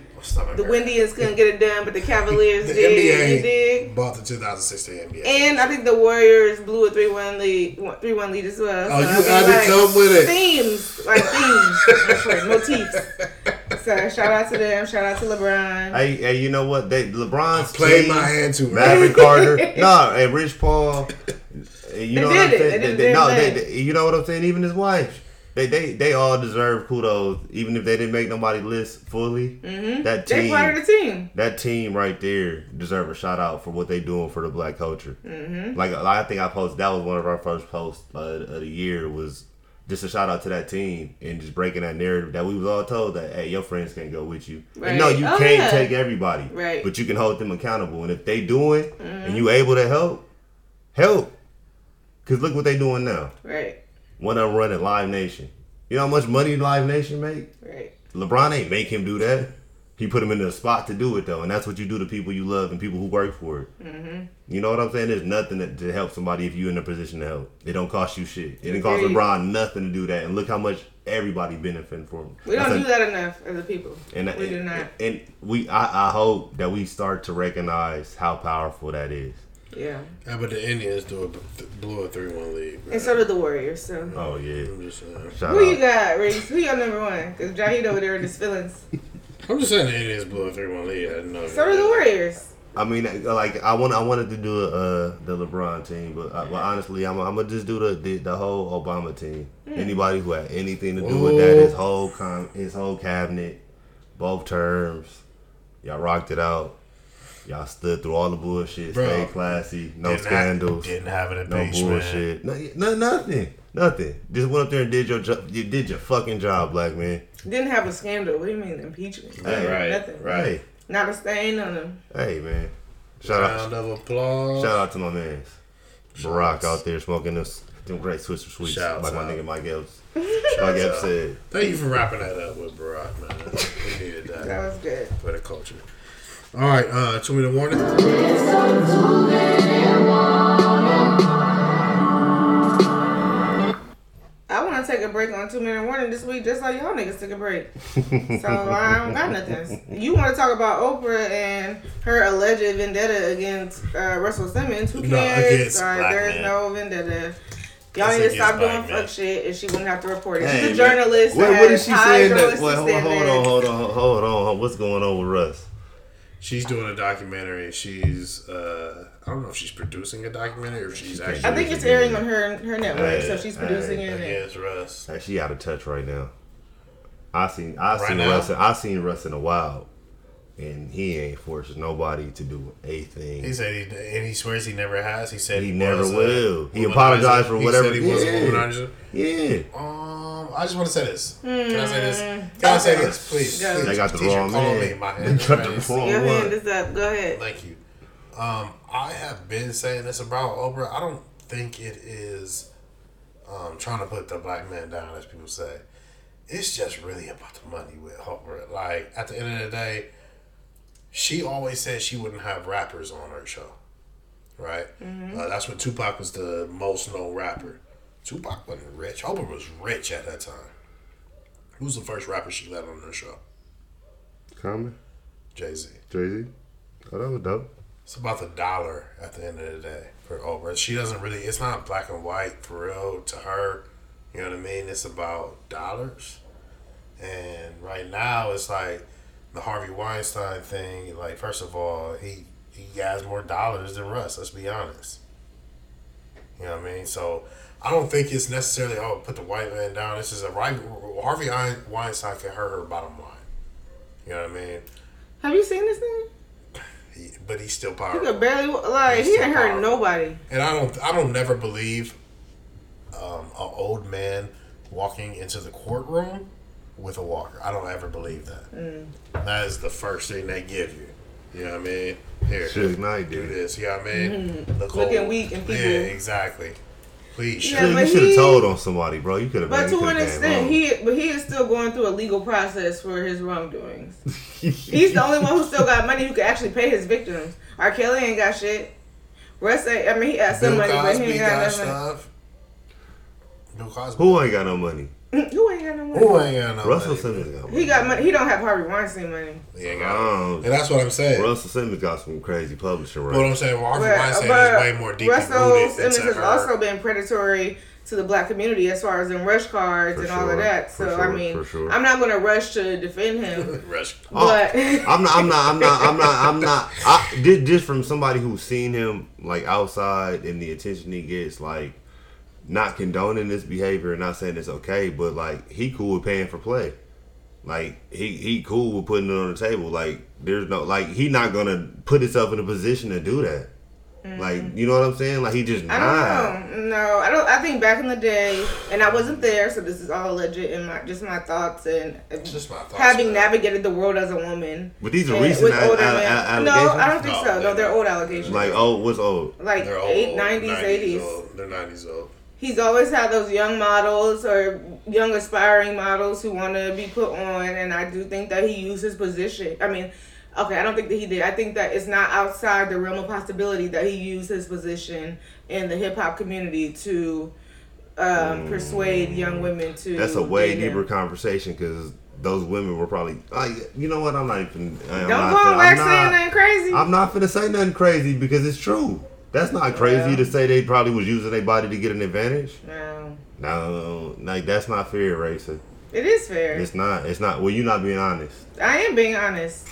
The hurt. Windians couldn't get it done, but the Cavaliers The did. You NBA dig? bought the 2016 NBA. And I think the Warriors blew a three one lead, three one lead as well. Oh, So, you I mean, had to like, come with it. Themes, like themes, That's motifs. So shout out to them. Shout out to LeBron. Hey, hey, you know what? They LeBron's Played my hand too Maverick Carter. No, hey, Rich Paul. You know what did I'm it. saying? They They- the they- damn no, they- you know what I'm saying? Even his wife. They, they they all deserve kudos, even if they didn't make nobody list fully. Mm-hmm. That they team, part of the team. that team right there deserve a shout out for what they doing for the black culture. Mm-hmm. Like I think I posted that was one of our first posts uh, of the year was just a shout out to that team and just breaking that narrative that we was all told that hey your friends can't go with you. And no, you Oh, can't yeah. take everybody, Right. But you can hold them accountable, and if they doing and you able to help, help. Cause look what they doing now. Right, One of them running Live Nation. You know how much money Live Nation make? right. LeBron ain't make him do that. He put him in the spot to do it though, and that's what you do to people you love and people who work for it. Mm-hmm. You know what I'm saying? There's nothing that, to help somebody if you're in a position to help. It don't cost you shit. It didn't cost LeBron nothing to do that, and look how much everybody benefiting from. him. We don't That's do that enough as a people. And, we do not. And we, I, I hope that we start to recognize how powerful that is. Yeah, How about the Indians do a blew a three one lead? man? and so did the Warriors. So Oh yeah, I'm just saying. shout who you got, Reese? Who your number one? Because Jahid over there in his feelings. I'm just saying the Indians blew a three one lead. I didn't know. So did the Warriors. I mean, like I want, I wanted to do uh, the LeBron team, but, uh, but honestly, I'm, I'm gonna just do the, the the whole Obama team. Anybody who had anything to do with that, his whole com, his whole cabinet, both terms, y'all rocked it out. Y'all stood through all the bullshit, Bro, stayed classy, no Didn't have- scandals, didn't have an no bullshit, no, no, nothing, nothing. Just went up there and did your job. You did your fucking job, black man. Didn't have a scandal. What do you mean impeachment? Hey, right, Nothing. right. Not a stain on him. hey, man. Shout out, Round of applause. Shout out to my man, Barack out there smoking us them great Swisher sweets, Shouts like my out. nigga Mike Epps. Mike Epps said, Thank you for wrapping that up with Barack, man. We needed That that was good. for the culture. All right, uh, two minute warning. I want to take a break on two minute warning this week, just like y'all niggas took a break. so I don't got nothing. You want to talk about Oprah and her alleged vendetta against uh, Russell Simmons? Who No, cares? against Sorry, black there's men. no vendetta. Y'all need to stop doing black fuck shit, and she wouldn't have to report it. Hey, She's a journalist. What, that what has is she saying? That, journalistic wait, hold, hold on, hold on, hold on, hold on. What's going on with Russ? She's doing a documentary. She's uh, I don't know if she's producing a documentary or if she's actually. I think it's airing on her her network, Hey, so she's producing hey, it. and- against Russ. Hey, she out of touch right now. I seen, I Right seen now? Russ. I seen Russ in a while, and he ain't forced nobody to do a thing. He said he and he swears he never has. He said He he, never was a will. He womanizer. apologized for He whatever- said he was Yeah. a womanizer. yeah, Um, I just want to say this. Can I say this? Can I say this, please? Go. please they got the teacher, wrong call man. Me. My They got the raised. wrong Your hand is up. Go ahead. Thank you. Um, I have been saying this about Oprah. I don't think it is um, trying to put the black man down, as people say. It's just really about the money with Oprah. Like at the end of the day, she always said she wouldn't have rappers on her show, right? Uh, that's when Tupac was the most known rapper. Tupac wasn't rich. Oprah was rich at that time. Who's the first rapper she let on her show? Common, Jay Z. Jay Z. Oh, that was dope. It's about the dollar at the end of the day for Oprah. She doesn't really. It's not black and white for real to her. You know what I mean? It's about dollars. And right now, it's like the Harvey Weinstein thing. Like, first of all, he he has more dollars than Russ. Let's be honest. You know what I mean? So I don't think it's necessarily oh put the white man down. This is a right. Harvey Weinstein can hurt her bottom line. You know what I mean? Have you seen this thing? He, but he's still He powerful. could barely like He's he didn't hurt nobody. And I don't, I don't never believe um, an old man walking into the courtroom with a walker. I don't ever believe that. Mm. That is the first thing they give you. You know what I mean? Here, Suge Knight do did. this. You know what I mean? Look Mm-hmm. Looking old. weak and people- Yeah, exactly. Please. Yeah, show you should have told on somebody, bro. You could have. But you to an extent, he but he is still going through a legal process for his wrongdoings. He's the only one who still got money who can actually pay his victims. R. Kelly ain't got shit. Russ, ain't- I mean, he has some Bill money, but he Cosby ain't got got nothing. stuff. Bill Cosby. Who ain't got no money? Who ain't got no money? Who ain't got no money? Russell money? Simmons got money. He got money. He don't have Harvey Weinstein money. He ain't got Oh. And that's what I'm saying. Russell Simmons got some crazy publishing What I'm saying, well, Harvey But, Weinstein but is way more deep. Russell Simmons has her. also been predatory to the black community as far as in rush cards For and all of sure, that. for So I mean, for sure. I'm not going to rush to defend him, Rush. but oh, I'm not. I'm not. I'm not. I'm not. I'm not. I, just, just from somebody who's seen him like outside and the attention he gets, like not condoning this behavior and not saying it's okay, but like he cool with paying for play. Like he he cool with putting it on the table. Like there's no like he not gonna put himself in a position to do that. Like you know what I'm saying? Like he just Mm-hmm. I not. don't know. No, I don't. I think back in the day, and I wasn't there, so this is all legit in my just my thoughts and Just my thoughts, having man. navigated the world as a woman. But these are and recent with al- older al- men. al- No. I don't think No, so. No, they're they're old allegations. Like oh, what's old? like They're old. eight, nineties, eighties. old. They're 90s old. He's always had those young models or young aspiring models who want to be put on, and I do think that he used his position. I mean, okay, I don't think that he did. I think that it's not outside the realm of possibility that he used his position in the hip hop community to um, persuade young women to. That's a way date him. deeper conversation because those women were probably. Like, you know what? I'm not even. I'm Don't not go finna- saying not, nothing crazy. I'm not gonna say nothing crazy because it's true. That's not crazy Well. to say they probably was using their body to get an advantage. no. No, like that's not fair, racer. It is fair. It's not. It's not. Well, you're not being honest. I am being honest.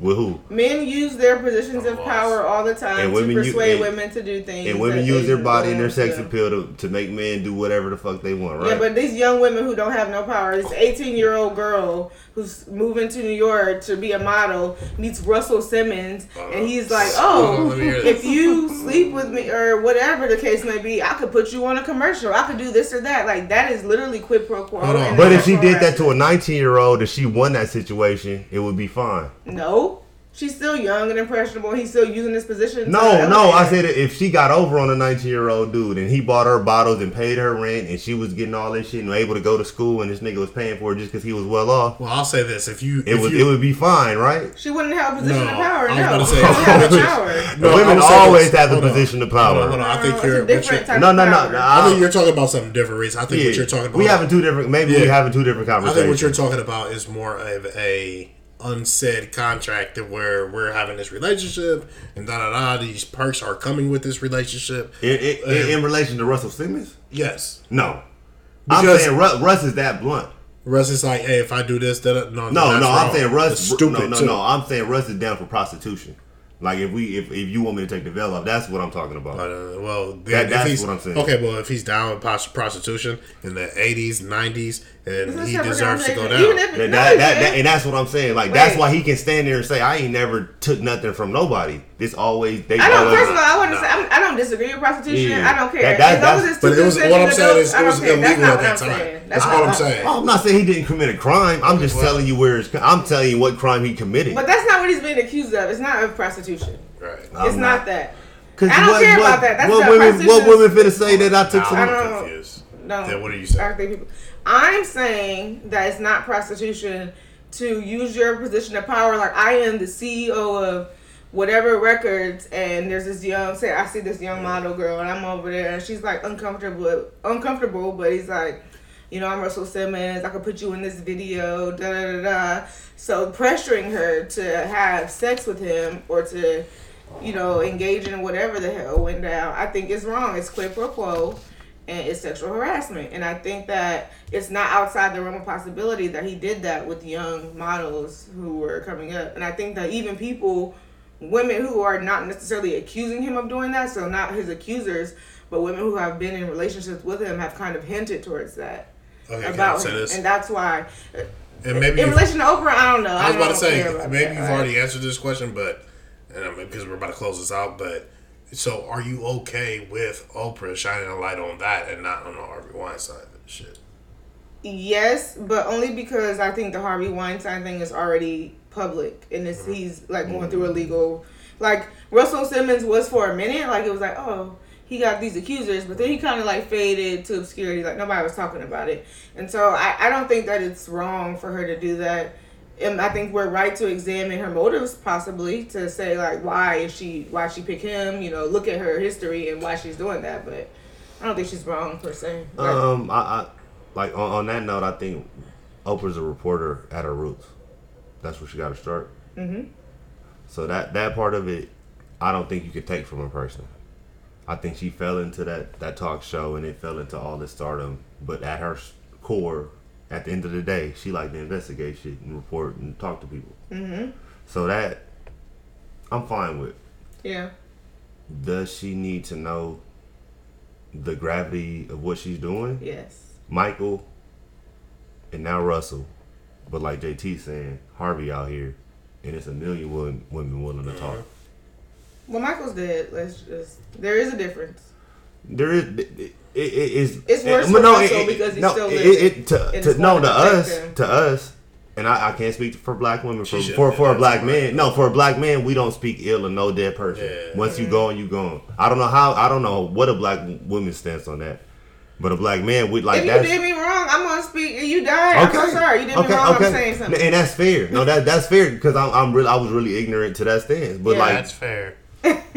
With who? Men use their positions of power all the time And to women u- persuade and- women to do things. And women use their body and their sex do. appeal to, to make men do whatever the fuck they want, right? Yeah, but these young women who don't have no power, this 18 year old girl who's moving to New York to be a model meets Russell Simmons, and uh, he's like, Oh, Let me oh, hear this. if you sleep with me, or whatever the case may be, I could put you on a commercial. I could do this or that. Like, that is literally quid pro quo. Hold on. and But if she did that to a 19 year old and she won that situation, it would be fine. No. She's still young and impressionable. He's still using this position. to No, no, I said if she got over on a 19 year old dude and he bought her bottles and paid her rent and she was getting all this shit and able to go to school and this nigga was paying for it just because he was well off, Well, I'll say this: if you, it if would you, it would be fine, right? She wouldn't have a position No, of power. I was No, about to say- doesn't have power. No, Women would always this. have the Hold on. position of Hold on, power. hold on. I think No, you're, it's a different you're type No, no, no, power. no, I think you're talking about something different, Reese. I think what you're talking about. We having two different. Maybe we Yeah. having two different conversations. I think what you're talking about is more of a unsaid contract of where we're having this relationship and da da da. These perks are coming with this relationship. in, in, in, in relation to Russell Simmons. Yes, No, I'm saying Russ, Russ is that blunt. Russ is like, hey, if I do this, that no, No, no, that's I'm saying Russ. Stupid. no, no, too. no. I'm saying Russ is down for prostitution. Like if we, if, if you want me to take the veil off, that's what I'm talking about. Uh, well, That- then if that's he's, what I'm saying. Okay, well, if he's down with prostitution in the '80s, '90s, and he deserves to go down. Even if- That, no, that, that, that- and that's what I'm saying. Like that's why he can stand there and say, "I ain't never took nothing from nobody." This always they I don't. always. First of all, I want to No. say I'm, I don't disagree with prostitution. Yeah. I don't care. That- that- as long as that's- it's but it was- what I'm saying is it was care. Illegal at that time. saying. That's all I'm saying. I'm not saying he didn't commit a crime. I'm just telling you where it's. I'm telling you what crime he committed. But that's not what he's being accused of. It's not of prostitution. Right. I'm it's not, that. 'Cause I don't what- care what- about that. That's what not women. What women finna say that I took Now some? I I'm don't- confused. No. Then what are you saying? I'm saying that it's not prostitution to use your position of power. Like I am the CEO of whatever records, and there's this young. Say I see this young model girl, and I'm over there, and she's like uncomfortable, uncomfortable. But he's like, you know, I'm Russell Simmons. I could put you in this video. Da da da da. So pressuring her to have sex with him or to, you know, engage in whatever the hell went down. I think is wrong. It's quid pro quo and it's sexual harassment. And I think that it's not outside the realm of possibility that he did that with young models who were coming up. And I think that even people, women who are not necessarily accusing him of doing that, so not his accusers, but women who have been in relationships with him have kind of hinted towards that Okay, can I about say this? And that's why. And maybe in relation to Oprah, I don't know. I was about to say maybe that, you've right? already answered this question, but and because we're about to close this out. But so, are you okay with Oprah shining a light on that and not on the Harvey Weinstein shit? Yes, but only because I think the Harvey Weinstein thing is already public and it's mm-hmm. he's like going through a mm-hmm. legal like Russell Simmons was for a minute, like it was like, oh, he got these accusers, but then he kinda like faded to obscurity, like nobody was talking about it. And so I, I don't think that it's wrong for her to do that. And I think we're right to examine her motives possibly to say like why is she why she pick him, you know, look at her history and why she's doing that, but I don't think she's wrong per se. Like, Um, I, I like on, on that note, I think Oprah's a reporter at her roots. That's where she got to start. Mm-hmm. So that that part of it, I don't think you could take from a person. I think she fell into that that talk show and it fell into all this stardom. But at her core, at the end of the day, she liked to investigate shit and report and talk to people. Mm-hmm. So that I'm fine with. yeah. Does she need to know the gravity of what she's doing? Yes. Michael, and now Russell. But like JT saying, Harvey out here, and it's a million women, women willing to talk. Well, Michael's dead. Let's just. There is a difference. There is, it, it, it is. It's worse it- for no, Russell it- because he's no, still it, living, it, to, to no to to us, him. to us, and I, I can't speak for black women. For for, for a black man, no, for a black man, we don't speak ill of no dead person. Yeah. Once you mm-hmm. gone, you gone. I don't know how. I don't know what a black woman's stance on that. But a black man, we like if you that's did me wrong, I'm gonna speak. You died. I'm so sorry. You did me wrong. I'm saying something. And that's fair. No, that that's fair because I'm I'm really I was really ignorant to that stance. But Yeah. like, That's fair.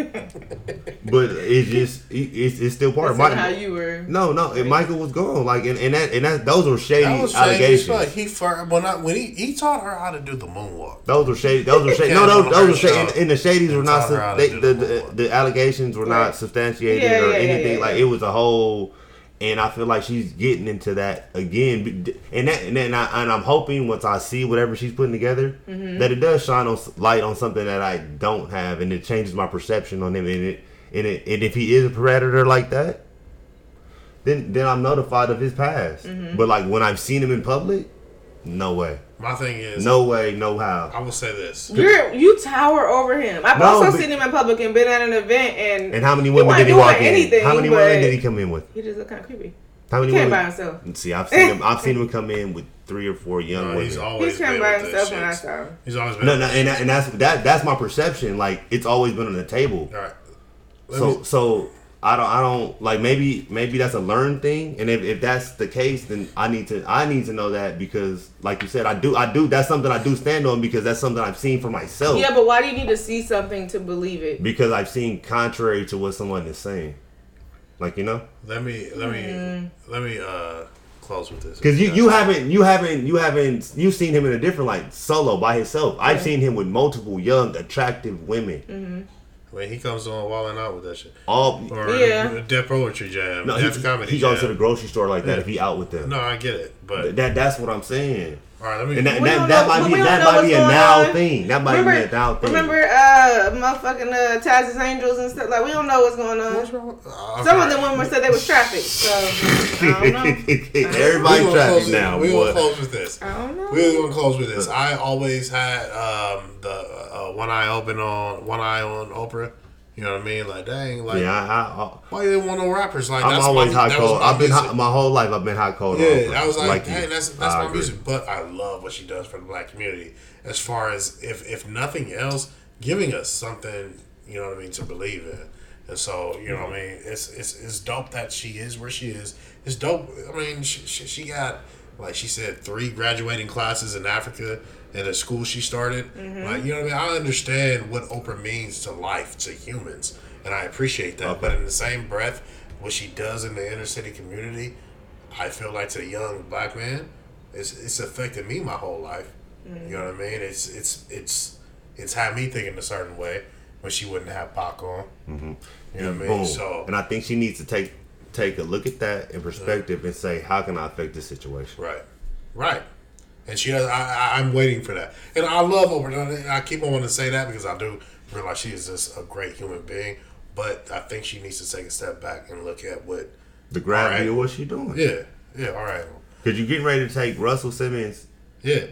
but it's just it, it's it's still part of That's my. how you were. no, no, and Michael was gone. Like, and, and that and that those were shady That was shady allegations. fuck. He fir- well, not when he he taught her how to do the moonwalk. Those were shady. Those were shady. No, those, those were shady. show. And, and the shadies were not. taught Su- they, the, the the the allegations were Right. not substantiated Yeah, or yeah, yeah, anything. yeah, like it was a whole. And I feel like she's getting into that again. And that, and then I, and I'm hoping once I see whatever she's putting together, mm-hmm. that it does shine on light on something that I don't have, and it changes my perception on him. And it, and it, and if he is a predator like that, then then I'm notified of his past. Mm-hmm. But like when I've seen him in public, no way, My thing is, no way, no how. I will say this. You're you tower over him. I've No, also but- seen him in public and been at an event and And how many he women wasn't did he doing walk in? anything, How many women did he come in with? He just looked kind of creepy. How many He came women? by himself. See, I've seen him. I've seen him come in with three or four young No, women. he's always He's come been by himself this when I saw him. He's always been. No, no, and, and that's that. That's my perception. Like it's always been on the table. All right. Let So me- so I don't I don't like maybe maybe that's a learned thing. And if, if that's the case, then I need to I need to know that because like you said, I do I do that's something I do stand on because that's something I've seen for myself. Yeah, but why do you need to see something to believe it? Because I've seen contrary to what someone is saying. Like you know. let me let me Mm. let me uh close with this. Because you, you haven't you haven't you haven't you've seen him in a different light solo by himself. I've seen him with multiple young attractive women. When he comes on walling out with that shit All or Yeah. Def Poetry Jam, no, Def he, Comedy he Jam. goes to the grocery store like that Yeah. if he out with them. no, I get it, but That that's what I'm saying. All right, let me. And that, that, that know- might be that might be a now on. thing. That might Remember, be a now thing. remember, uh, motherfucking uh, Taz's Angels and stuff. Like we don't know what's going on. What's wrong? Uh, Some all of them women said they was trafficked. So I don't know. Everybody gonna traffic close now. We gonna close with this. I don't know. We're gonna close with this. I always had um, the uh, one eye open on one eye on Oprah. You know what I mean? Like, dang, like, Yeah, I, I, why you didn't want no rappers? Like, I'm that's always my, hot cold. I've been hot, my whole life. I've been hot cold. Yeah, I was like, you. that's that's I my agree. music. But I love what she does for the black community. As far as if if nothing else, giving us something, you know what I mean, to believe in. And so, you know what I mean, it's it's it's dope that she is where she is. It's dope. I mean, she she, she got like she said three graduating classes in Africa at a school she started. Like, you know what I mean? I understand what Oprah means to life, to humans, and I appreciate that. But in the same breath, what she does in the inner city community, I feel like to a young black man, it's it's affected me my whole life. You know what I mean? It's it's it's it's had me thinking a certain way when she wouldn't have Pac on. Mm-hmm. You know what I mean? Boom. So and I think she needs to take take a look at that in perspective and say, how can I affect this situation? right, right. And she does. I, I I'm waiting for that. And I love Oprah. and I keep on wanting to say that because I do realize she is just a great human being. But I think she needs to take a step back and look at what. The gravity Alright. of what she's doing. Yeah, yeah. All right. Because you're getting ready to take Russell Simmons Yeah.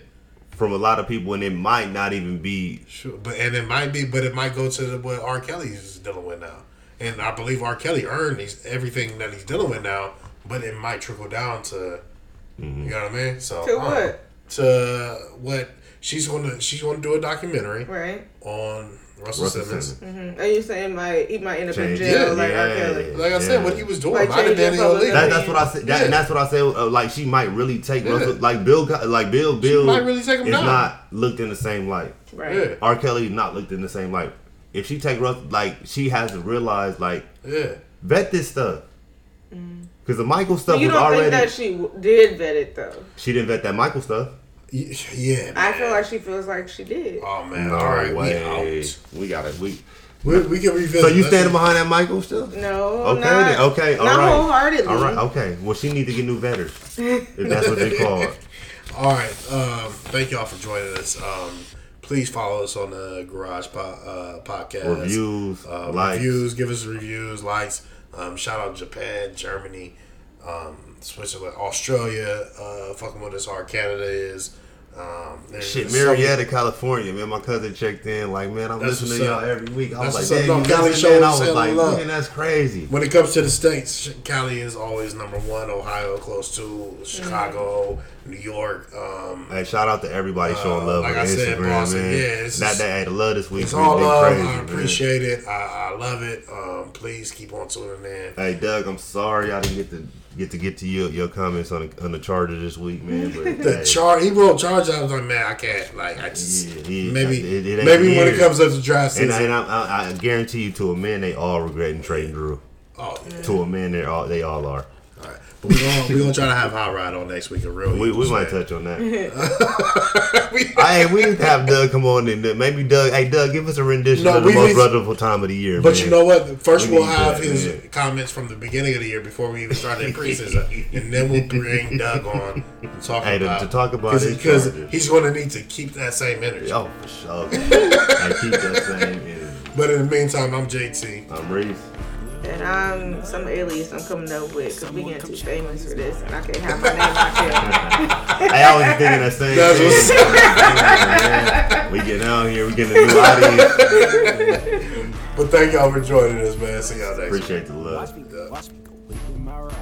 from a lot of people, and it might not even be. Sure, but and it might be, but it might go to the, what R. Kelly is dealing with now, and I believe R. Kelly earned these, everything that he's dealing with now, but it might trickle down to, you mm-hmm. know what I mean? So To what? To what she's going to she's going to do a documentary Right. on Russell, Russell Simmons. Simmons. Are you saying might he might end up in jail Yeah, like R. yeah, Kelly? yeah. Like I said, what he was doing Like might have been illegal. That, that's what I said. That, Yeah. And that's what I said. Uh, like she might really take Yeah. Russell. Like Bill. Co- Like Bill. Bill might really take him is down. not looked in the same light. Right. Yeah, R. Kelly not looked in the same light. If she take Russell, like she has to realize, like yeah. vet this stuff. Because the Michael stuff But you was don't already. think that she did vet it though? she didn't vet that Michael stuff. Y- Yeah, I feel like she feels like she did. Oh man! No All right, way. we out. We got it. We. We, we can revisit. So you Let's- standing behind that Michael still? No, Okay, not, then, okay, all not right. wholeheartedly. All right, okay. Well, she need to get new vetters, if that's what they call it. All right. Um, thank y'all for joining us. Um, please follow us on the Garage po- uh, Podcast. Reviews, uh, likes. reviews. Give us reviews, likes. Um, shout out Japan, Germany, um, Switzerland, Australia. Uh, fucking with us hard Canada is. Um, Shit, Marietta, California. Man, my cousin checked in. Like, man, I'm That's listening to y'all every week. I was like, damn, you show man. I was like, love. man, that's crazy. When it comes to the states, Cali is always number one. Ohio close to Chicago, New York. Um, Hey, shout out to everybody Uh, showing love like on I said, Instagram, Boston, man. yeah, it's Not just- that I love this week. It's all love. crazy, I man. appreciate it. I, I love it. Um, please keep on tuning in. Hey, Doug, I'm sorry I didn't get to get to get to your, your comments on the, on the Charger this week, man. But The hey, char he wrote charge. I was like, man, I can't. Like, I just Yeah, yeah. maybe It- it ain't maybe when it comes up to draft and, season. and I, I, I guarantee you, to a man, they all regretting trading Drew. oh, yeah. To a man, they all they all are. All right. We're gonna we gonna try to have hot rod on next week. A real We, we might touch on that. hey, we need to have Doug come on and uh, maybe Doug. Hey, Doug, give us a rendition No, of the we most need- wonderful time of the year. But man. you know what? First We we'll have that, his man. comments from the beginning of the year before we even start started preseason, and then we'll bring Doug on and talk Hey, to- about to talk about his because he's going to need to keep that same energy. Oh, for sure. I keep that same energy. But in the meantime, I'm JT. I'm Reese. And I'm some alias I'm coming up with because we getting too famous for this, and I can't have my name out there. Hey, I was thinking that same That's thing. we getting out here. We getting a new audience. But thank y'all for joining us, man. See y'all next week. Appreciate the love. Watch me go, watch me go with my ride.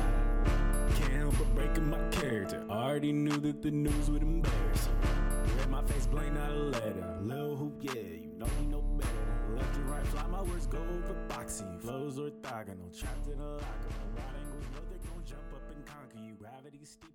Can't help but breaking my character. Already knew that the news would embarrass. Read my face blank, not a letter. Lil hoop, yeah, Left and right, fly my words go over boxing. Flows orthogonal, trapped in a locker. Right angles, know they gon' jump up and conquer you. Gravity steep, my.